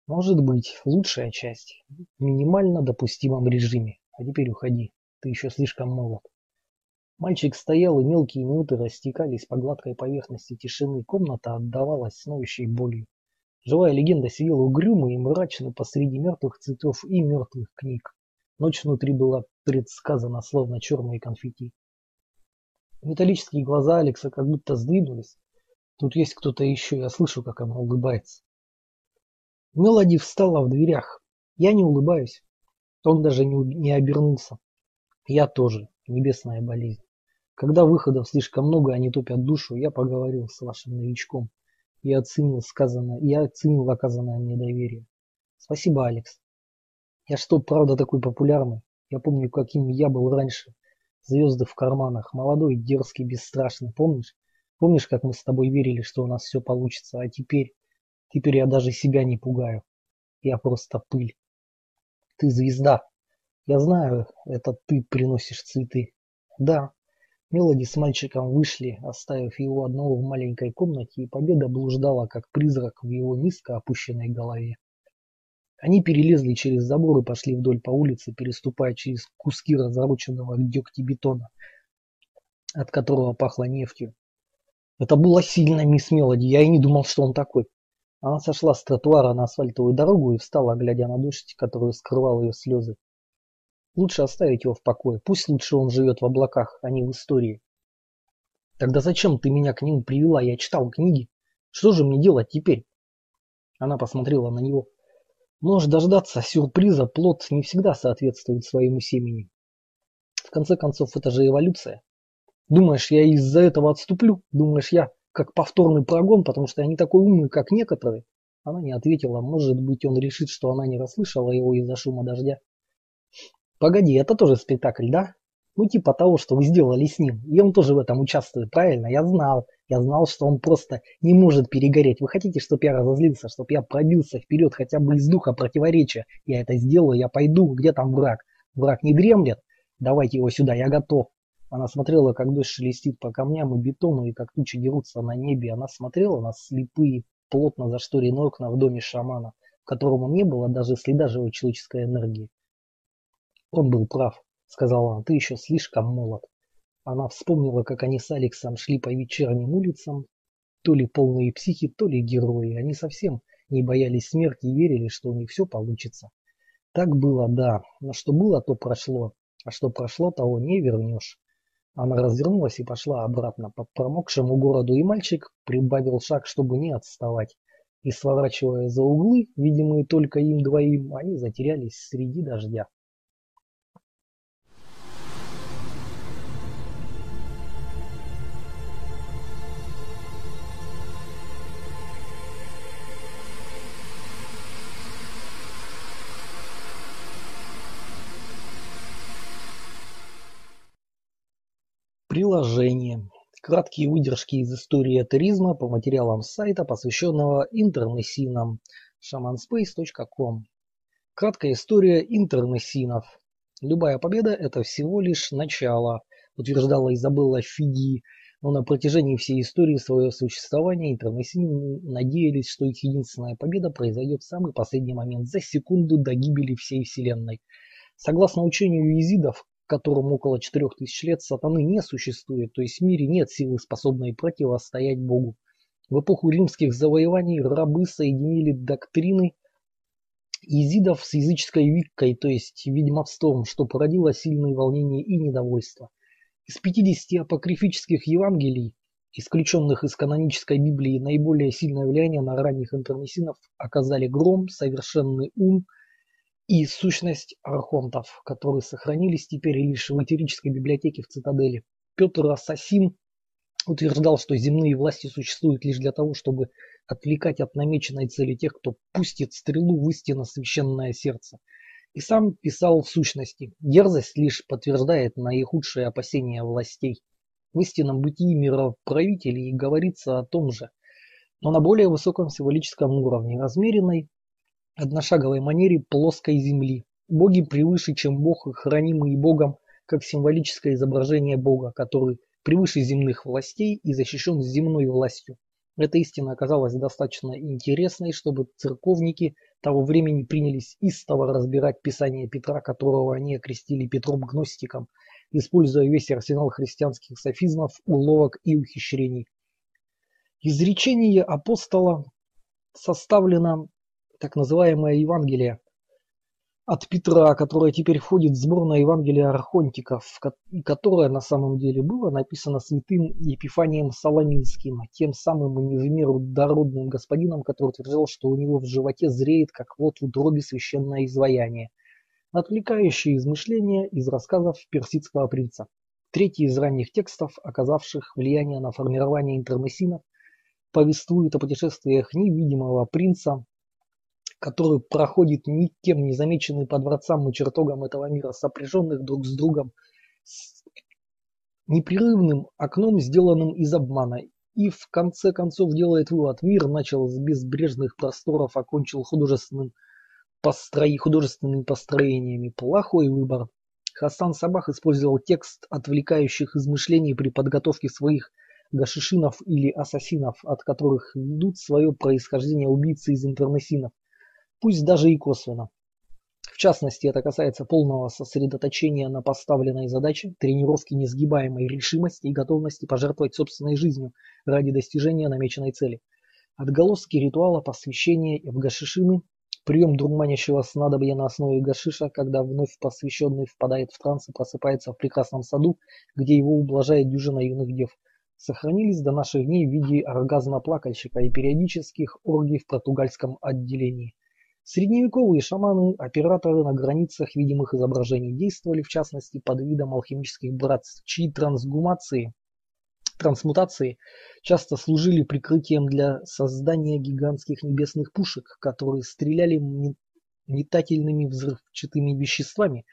Может быть, лучшая часть. В минимально допустимом режиме. А теперь уходи. Ты еще слишком молод. Мальчик стоял, и мелкие минуты растекались по гладкой поверхности тишины. Комната отдавалась сноющей болью. Живая легенда сидела угрюмо и мрачно посреди мертвых цветов и мертвых книг. Ночь внутри была предсказана, словно черные конфетти. Металлические глаза Алекса как будто сдвинулись. Тут есть кто-то еще, я слышу, как она улыбается. Мелоди встала в дверях. Я не улыбаюсь. Он даже не, не обернулся. Я тоже. Небесная болезнь. Когда выходов слишком много, они топят душу, я поговорил с вашим новичком и оценил сказанное, я оценил оказанное мне доверие. Спасибо, Алекс. Я что, правда такой популярный? Я помню, каким я был раньше. звезды в карманах, молодой, дерзкий, бесстрашный, помнишь? Помнишь, как мы с тобой верили, что у нас все получится, а теперь... Теперь я даже себя не пугаю. Я просто пыль. Ты звезда. Я знаю, это ты приносишь цветы. Да. Мелоди с мальчиком вышли, оставив его одного в маленькой комнате, и победа блуждала, как призрак в его низко опущенной голове. Они перелезли через забор и пошли вдоль по улице, переступая через куски развороченного дегтя бетона, от которого пахло нефтью. Это было сильно, мисс Мелоди, я и не думал, что он такой. Она сошла с тротуара на асфальтовую дорогу и встала, глядя на дождь, который скрывал ее слезы. Лучше оставить его в покое. Пусть лучше он живет в облаках, а не в истории. Тогда зачем ты меня к нему привела? Я читал книги. Что же мне делать теперь? Она посмотрела на него. Можешь дождаться сюрприза, плод не всегда соответствует своему семени. В конце концов, это же эволюция. Думаешь, я из-за этого отступлю? Думаешь, я как повторный прогон, потому что я не такой умный, как некоторые? Она не ответила. Может быть, он решит, что она не расслышала его из-за шума дождя. Погоди, это тоже спектакль, да? Ну, типа того, что вы сделали с ним. И он тоже в этом участвует, правильно? Я знал. Я знал, что он просто не может перегореть. Вы хотите, чтобы я разозлился, чтобы я пробился вперед хотя бы из духа противоречия? Я это сделаю, я пойду. Где там враг? Враг не дремлет? Давайте его сюда, я готов. Она смотрела, как дождь шелестит по камням и бетону, и как тучи дерутся на небе. Она смотрела на слепые, плотно зашторенные окна в доме шамана, в котором не было даже следа живой человеческой энергии. Он был прав, сказала она, ты еще слишком молод. Она вспомнила, как они с Алексом шли по вечерним улицам, то ли полные психи, то ли герои. Они совсем не боялись смерти и верили, что у них все получится. Так было, да, но что было, то прошло, а что прошло, того не вернешь. Она развернулась и пошла обратно по промокшему городу, и мальчик прибавил шаг, чтобы не отставать. И сворачивая за углы, видимые только им двоим, они затерялись среди дождя. Приложение. Краткие выдержки из истории этеризма по материалам сайта, посвященного интернессинам shamanspace.com. Краткая история интернессинов. Любая победа – это всего лишь начало, утверждала Изабелла Фиди, но на протяжении всей истории своего существования интернессины надеялись, что их единственная победа произойдет в самый последний момент, за секунду до гибели всей Вселенной. Согласно учению езидов, которому около 4000 лет, сатаны не существует, то есть в мире нет силы, способной противостоять Богу. В эпоху римских завоеваний рабы соединили доктрины езидов с языческой виккой, то есть ведьмовством, что породило сильные волнения и недовольство. Из 50 апокрифических Евангелий, исключенных из канонической Библии, наиболее сильное влияние на ранних интернесинов оказали гром, совершенный ум – и сущность архонтов, которые сохранились теперь лишь в этерической библиотеке в цитадели. Петр Ассасин утверждал, что земные власти существуют лишь для того, чтобы отвлекать от намеченной цели тех, кто пустит стрелу в истинно священное сердце. И сам писал в сущности, дерзость лишь подтверждает наихудшие опасения властей. В истинном бытии мироправителей говорится о том же, но на более высоком символическом уровне, размеренной одношаговой манере плоской земли. Боги превыше, чем Бог, хранимый Богом, как символическое изображение Бога, который превыше земных властей и защищен земной властью. Эта истина оказалась достаточно интересной, чтобы церковники того времени принялись истово разбирать Писание Петра, которого они окрестили Петром Гностиком, используя весь арсенал христианских софизмов, уловок и ухищрений. Изречение апостола составлено так называемое Евангелие от Петра, которое теперь входит в сборное Евангелие Архонтиков, которое на самом деле было написано святым Епифанием Соломинским, тем самым не в меру дородным господином, который утверждал, что у него в животе зреет, как вот в утробе священное изваяние, отвлекающие измышления из рассказов персидского принца. Третий из ранних текстов, оказавших влияние на формирование интернесинов, повествует о путешествиях невидимого принца который проходит никем не замеченный по дворцам и чертогам этого мира, сопряженных друг с другом непрерывным окном, сделанным из обмана, и в конце концов делает вывод: мир начал с безбрежных просторов, окончил художественным построи, художественными построениями. Плохой выбор. Хасан Сабах использовал текст отвлекающих измышлений при подготовке своих гашишинов или ассасинов, от которых ведут свое происхождение убийцы из интернесинов, пусть даже и косвенно. В частности, это касается полного сосредоточения на поставленной задаче, тренировки несгибаемой решимости и готовности пожертвовать собственной жизнью ради достижения намеченной цели. Отголоски ритуала посвящения в гашишины Прием дурманящего снадобья на основе гашиша, когда вновь посвященный впадает в транс и просыпается в прекрасном саду, где его ублажает дюжина юных дев, сохранились до наших дней в виде оргазма плакальщика и периодических оргий в португальском отделении. Средневековые шаманы, операторы на границах видимых изображений действовали в частности под видом алхимических братств, чьи трансгумации трансмутации часто служили прикрытием для создания гигантских небесных пушек, которые стреляли метательными взрывчатыми веществами.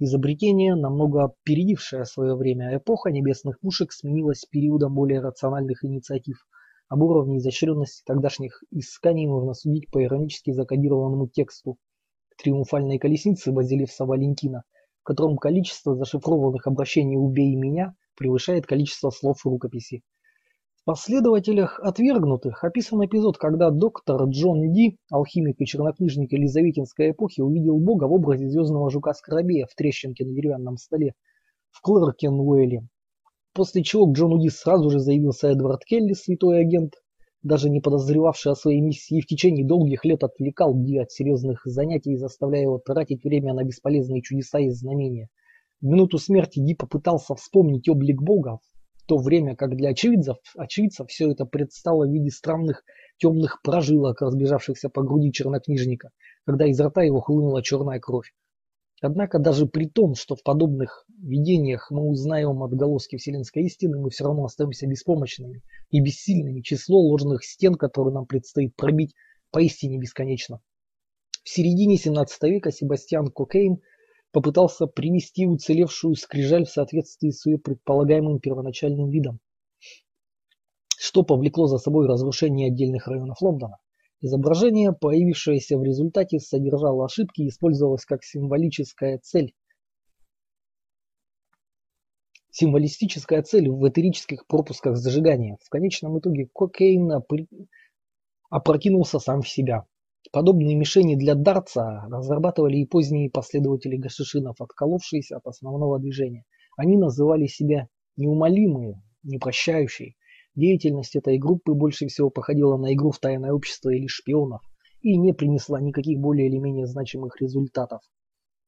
Изобретение, намного опередившее свое время, эпоха небесных пушек сменилась периодом более рациональных инициатив. Об уровне изощренности тогдашних исканий можно судить по иронически закодированному тексту «Триумфальной колесницы» Базилевса Валентина, в котором количество зашифрованных обращений «убей меня» превышает количество слов в рукописи. В последователях отвергнутых описан эпизод, когда доктор Джон Ди, алхимик и чернокнижник Елизаветинской эпохи, увидел Бога в образе звездного жука-скоробея в трещинке на деревянном столе в Клэркенуэле. После чего к Джону Ди сразу же заявился Эдвард Келли, святой агент, даже не подозревавший о своей миссии, и в течение долгих лет отвлекал Ди от серьезных занятий, заставляя его тратить время на бесполезные чудеса и знамения. В минуту смерти Ди попытался вспомнить облик Бога, в то время как для очевидцев, очевидцев все это предстало в виде странных темных прожилок, разбежавшихся по груди чернокнижника, когда из рта его хлынула черная кровь. Однако даже при том, что в подобных видениях мы узнаем отголоски вселенской истины, мы все равно остаемся беспомощными и бессильными. Число ложных стен, которые нам предстоит пробить, поистине бесконечно. В середине 17 века Себастьян Кокейн попытался привести уцелевшую скрижаль в соответствии с ее предполагаемым первоначальным видом, что повлекло за собой разрушение отдельных районов Лондона. Изображение, появившееся в результате, содержало ошибки и использовалось как символическая цель. Символистическая цель в этерических пропусках зажигания. В конечном итоге Кокейн опрокинулся сам в себя. Подобные мишени для дартса разрабатывали и поздние последователи гашишинов, отколовшиеся от основного движения. Они называли себя неумолимые, непрощающие. Деятельность этой группы больше всего походила на игру в тайное общество или шпионов и не принесла никаких более или менее значимых результатов.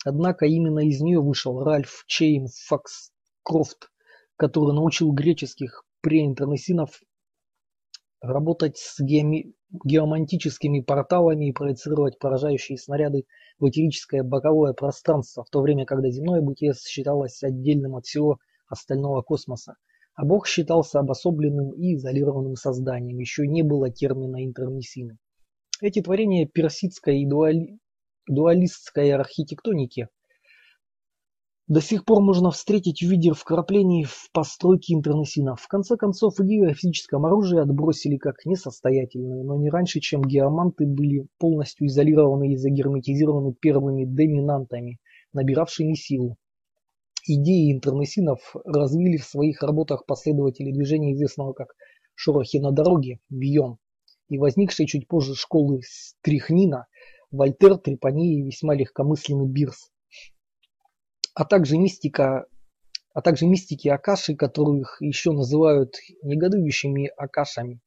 Однако именно из нее вышел Ральф Чейн Фокскрофт, который научил греческих преинтернесинов работать с геоми геомантическими порталами и проецировать поражающие снаряды в этерическое боковое пространство, в то время, когда земное бытие считалось отдельным от всего остального космоса, а Бог считался обособленным и изолированным созданием, еще не было термина интермиссийным. Эти творения персидской и дуали... дуалистской архитектоники – до сих пор можно встретить в виде вкраплений в постройки интернесинов. В конце концов, идею о физическом оружии отбросили как несостоятельную, но не раньше, чем геоманты были полностью изолированы и загерметизированы первыми доминантами, набиравшими силу. Идеи интернесинов развили в своих работах последователи движения, известного как «Шорохи на дороге» Бьон, и возникшей чуть позже школы Стрихнина, Вольтер, Трепани и весьма легкомысленный Бирс а также мистика, а также мистики Акаши, которых еще называют негодующими Акашами.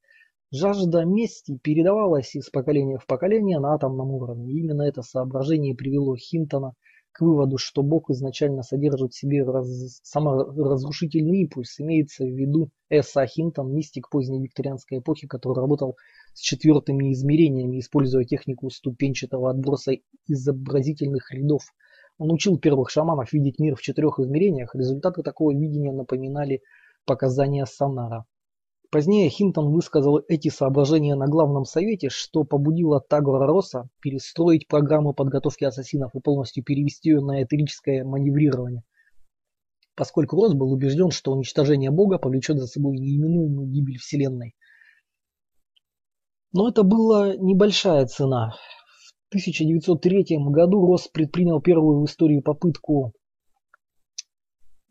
Жажда мести передавалась из поколения в поколение на атомном уровне. Именно это соображение привело Хинтона к выводу, что Бог изначально содержит в себе раз, саморазрушительный импульс. Имеется в виду Эса Хинтон, мистик поздней викторианской эпохи, который работал с четвертыми измерениями, используя технику ступенчатого отброса изобразительных рядов – он учил первых шаманов видеть мир в четырех измерениях, результаты такого видения напоминали показания Санара. Позднее Хинтон высказал эти соображения на главном совете, что побудило Тагора Росса перестроить программу подготовки ассасинов и полностью перевести ее на этерическое маневрирование. поскольку Росс был убежден, что уничтожение Бога повлечет за собой неименуемую гибель Вселенной. Но это была небольшая цена. В 1903 году Росс предпринял первую в истории попытку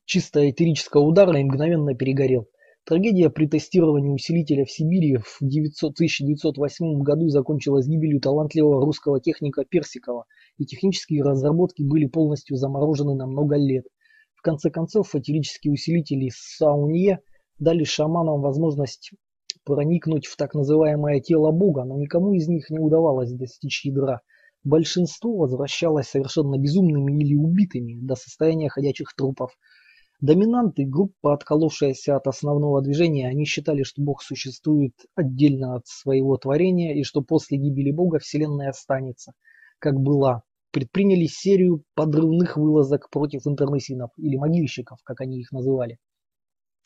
чисто этерического удара и мгновенно перегорел. Трагедия при тестировании усилителя в Сибири в 1908 году закончилась гибелью талантливого русского техника Персикова, и технические разработки были полностью заморожены на много лет. В конце концов, этерические усилители Саунье дали шаманам возможность проникнуть в так называемое тело Бога, но никому из них не удавалось достичь ядра. Большинство возвращалось совершенно безумными или убитыми до состояния ходячих трупов. Доминанты, группа, отколовшаяся от основного движения, они считали, что Бог существует отдельно от своего творения и что после гибели Бога Вселенная останется, как была. Предприняли серию подрывных вылазок против интернесинов, или могильщиков, как они их называли.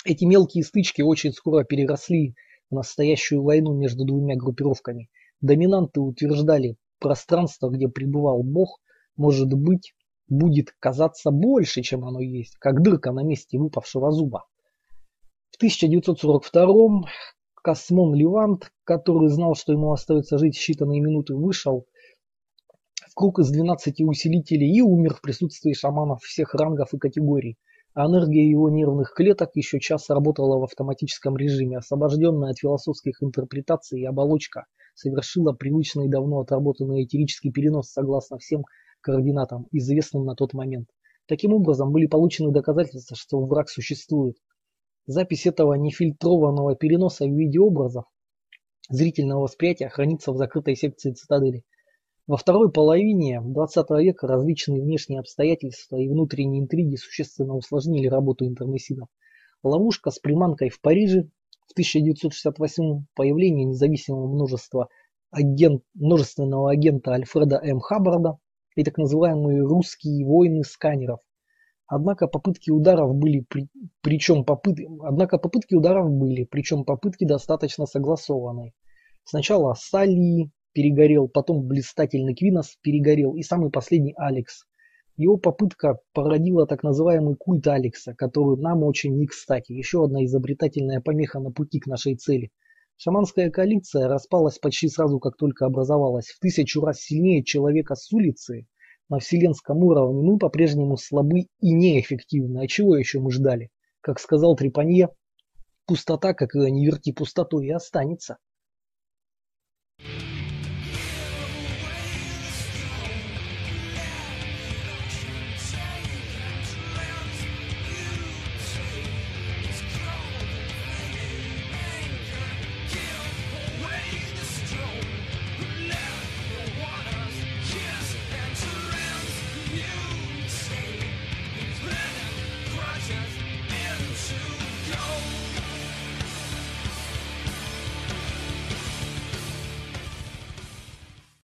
Эти мелкие стычки очень скоро переросли в настоящую войну между двумя группировками. Доминанты утверждали, пространство, где пребывал Бог, может быть будет казаться больше, чем оно есть, как дырка на месте выпавшего зуба. В 1942 Космон Левант, который знал, что ему остается жить считанные минуты, вышел в круг из 12 усилителей и умер в присутствии шаманов всех рангов и категорий. А энергия его нервных клеток еще час работала в автоматическом режиме, освобожденная от философских интерпретаций и оболочка совершила привычный давно отработанный этерический перенос согласно всем координатам, известным на тот момент. Таким образом, были получены доказательства, что враг существует. Запись этого нефильтрованного переноса в виде образов зрительного восприятия хранится в закрытой секции цитадели. Во второй половине XX века различные внешние обстоятельства и внутренние интриги существенно усложнили работу интернесинов. Ловушка с приманкой в Париже в 1968 появление независимого множества агент, множественного агента Альфреда М. Хаббарда и так называемые русские войны сканеров. Однако попытки ударов были, при, причем попыт, однако попытки ударов были, причем попытки достаточно согласованные. Сначала Салли перегорел, потом блистательный Квинос перегорел и самый последний Алекс. Его попытка породила так называемый культ Алекса, который нам очень не кстати. Еще одна изобретательная помеха на пути к нашей цели – Шаманская коалиция распалась почти сразу, как только образовалась. В тысячу раз сильнее человека с улицы. На вселенском уровне мы по-прежнему слабы и неэффективны. А чего еще мы ждали? Как сказал Трепанье, пустота, как ее не верти пустотой, и останется.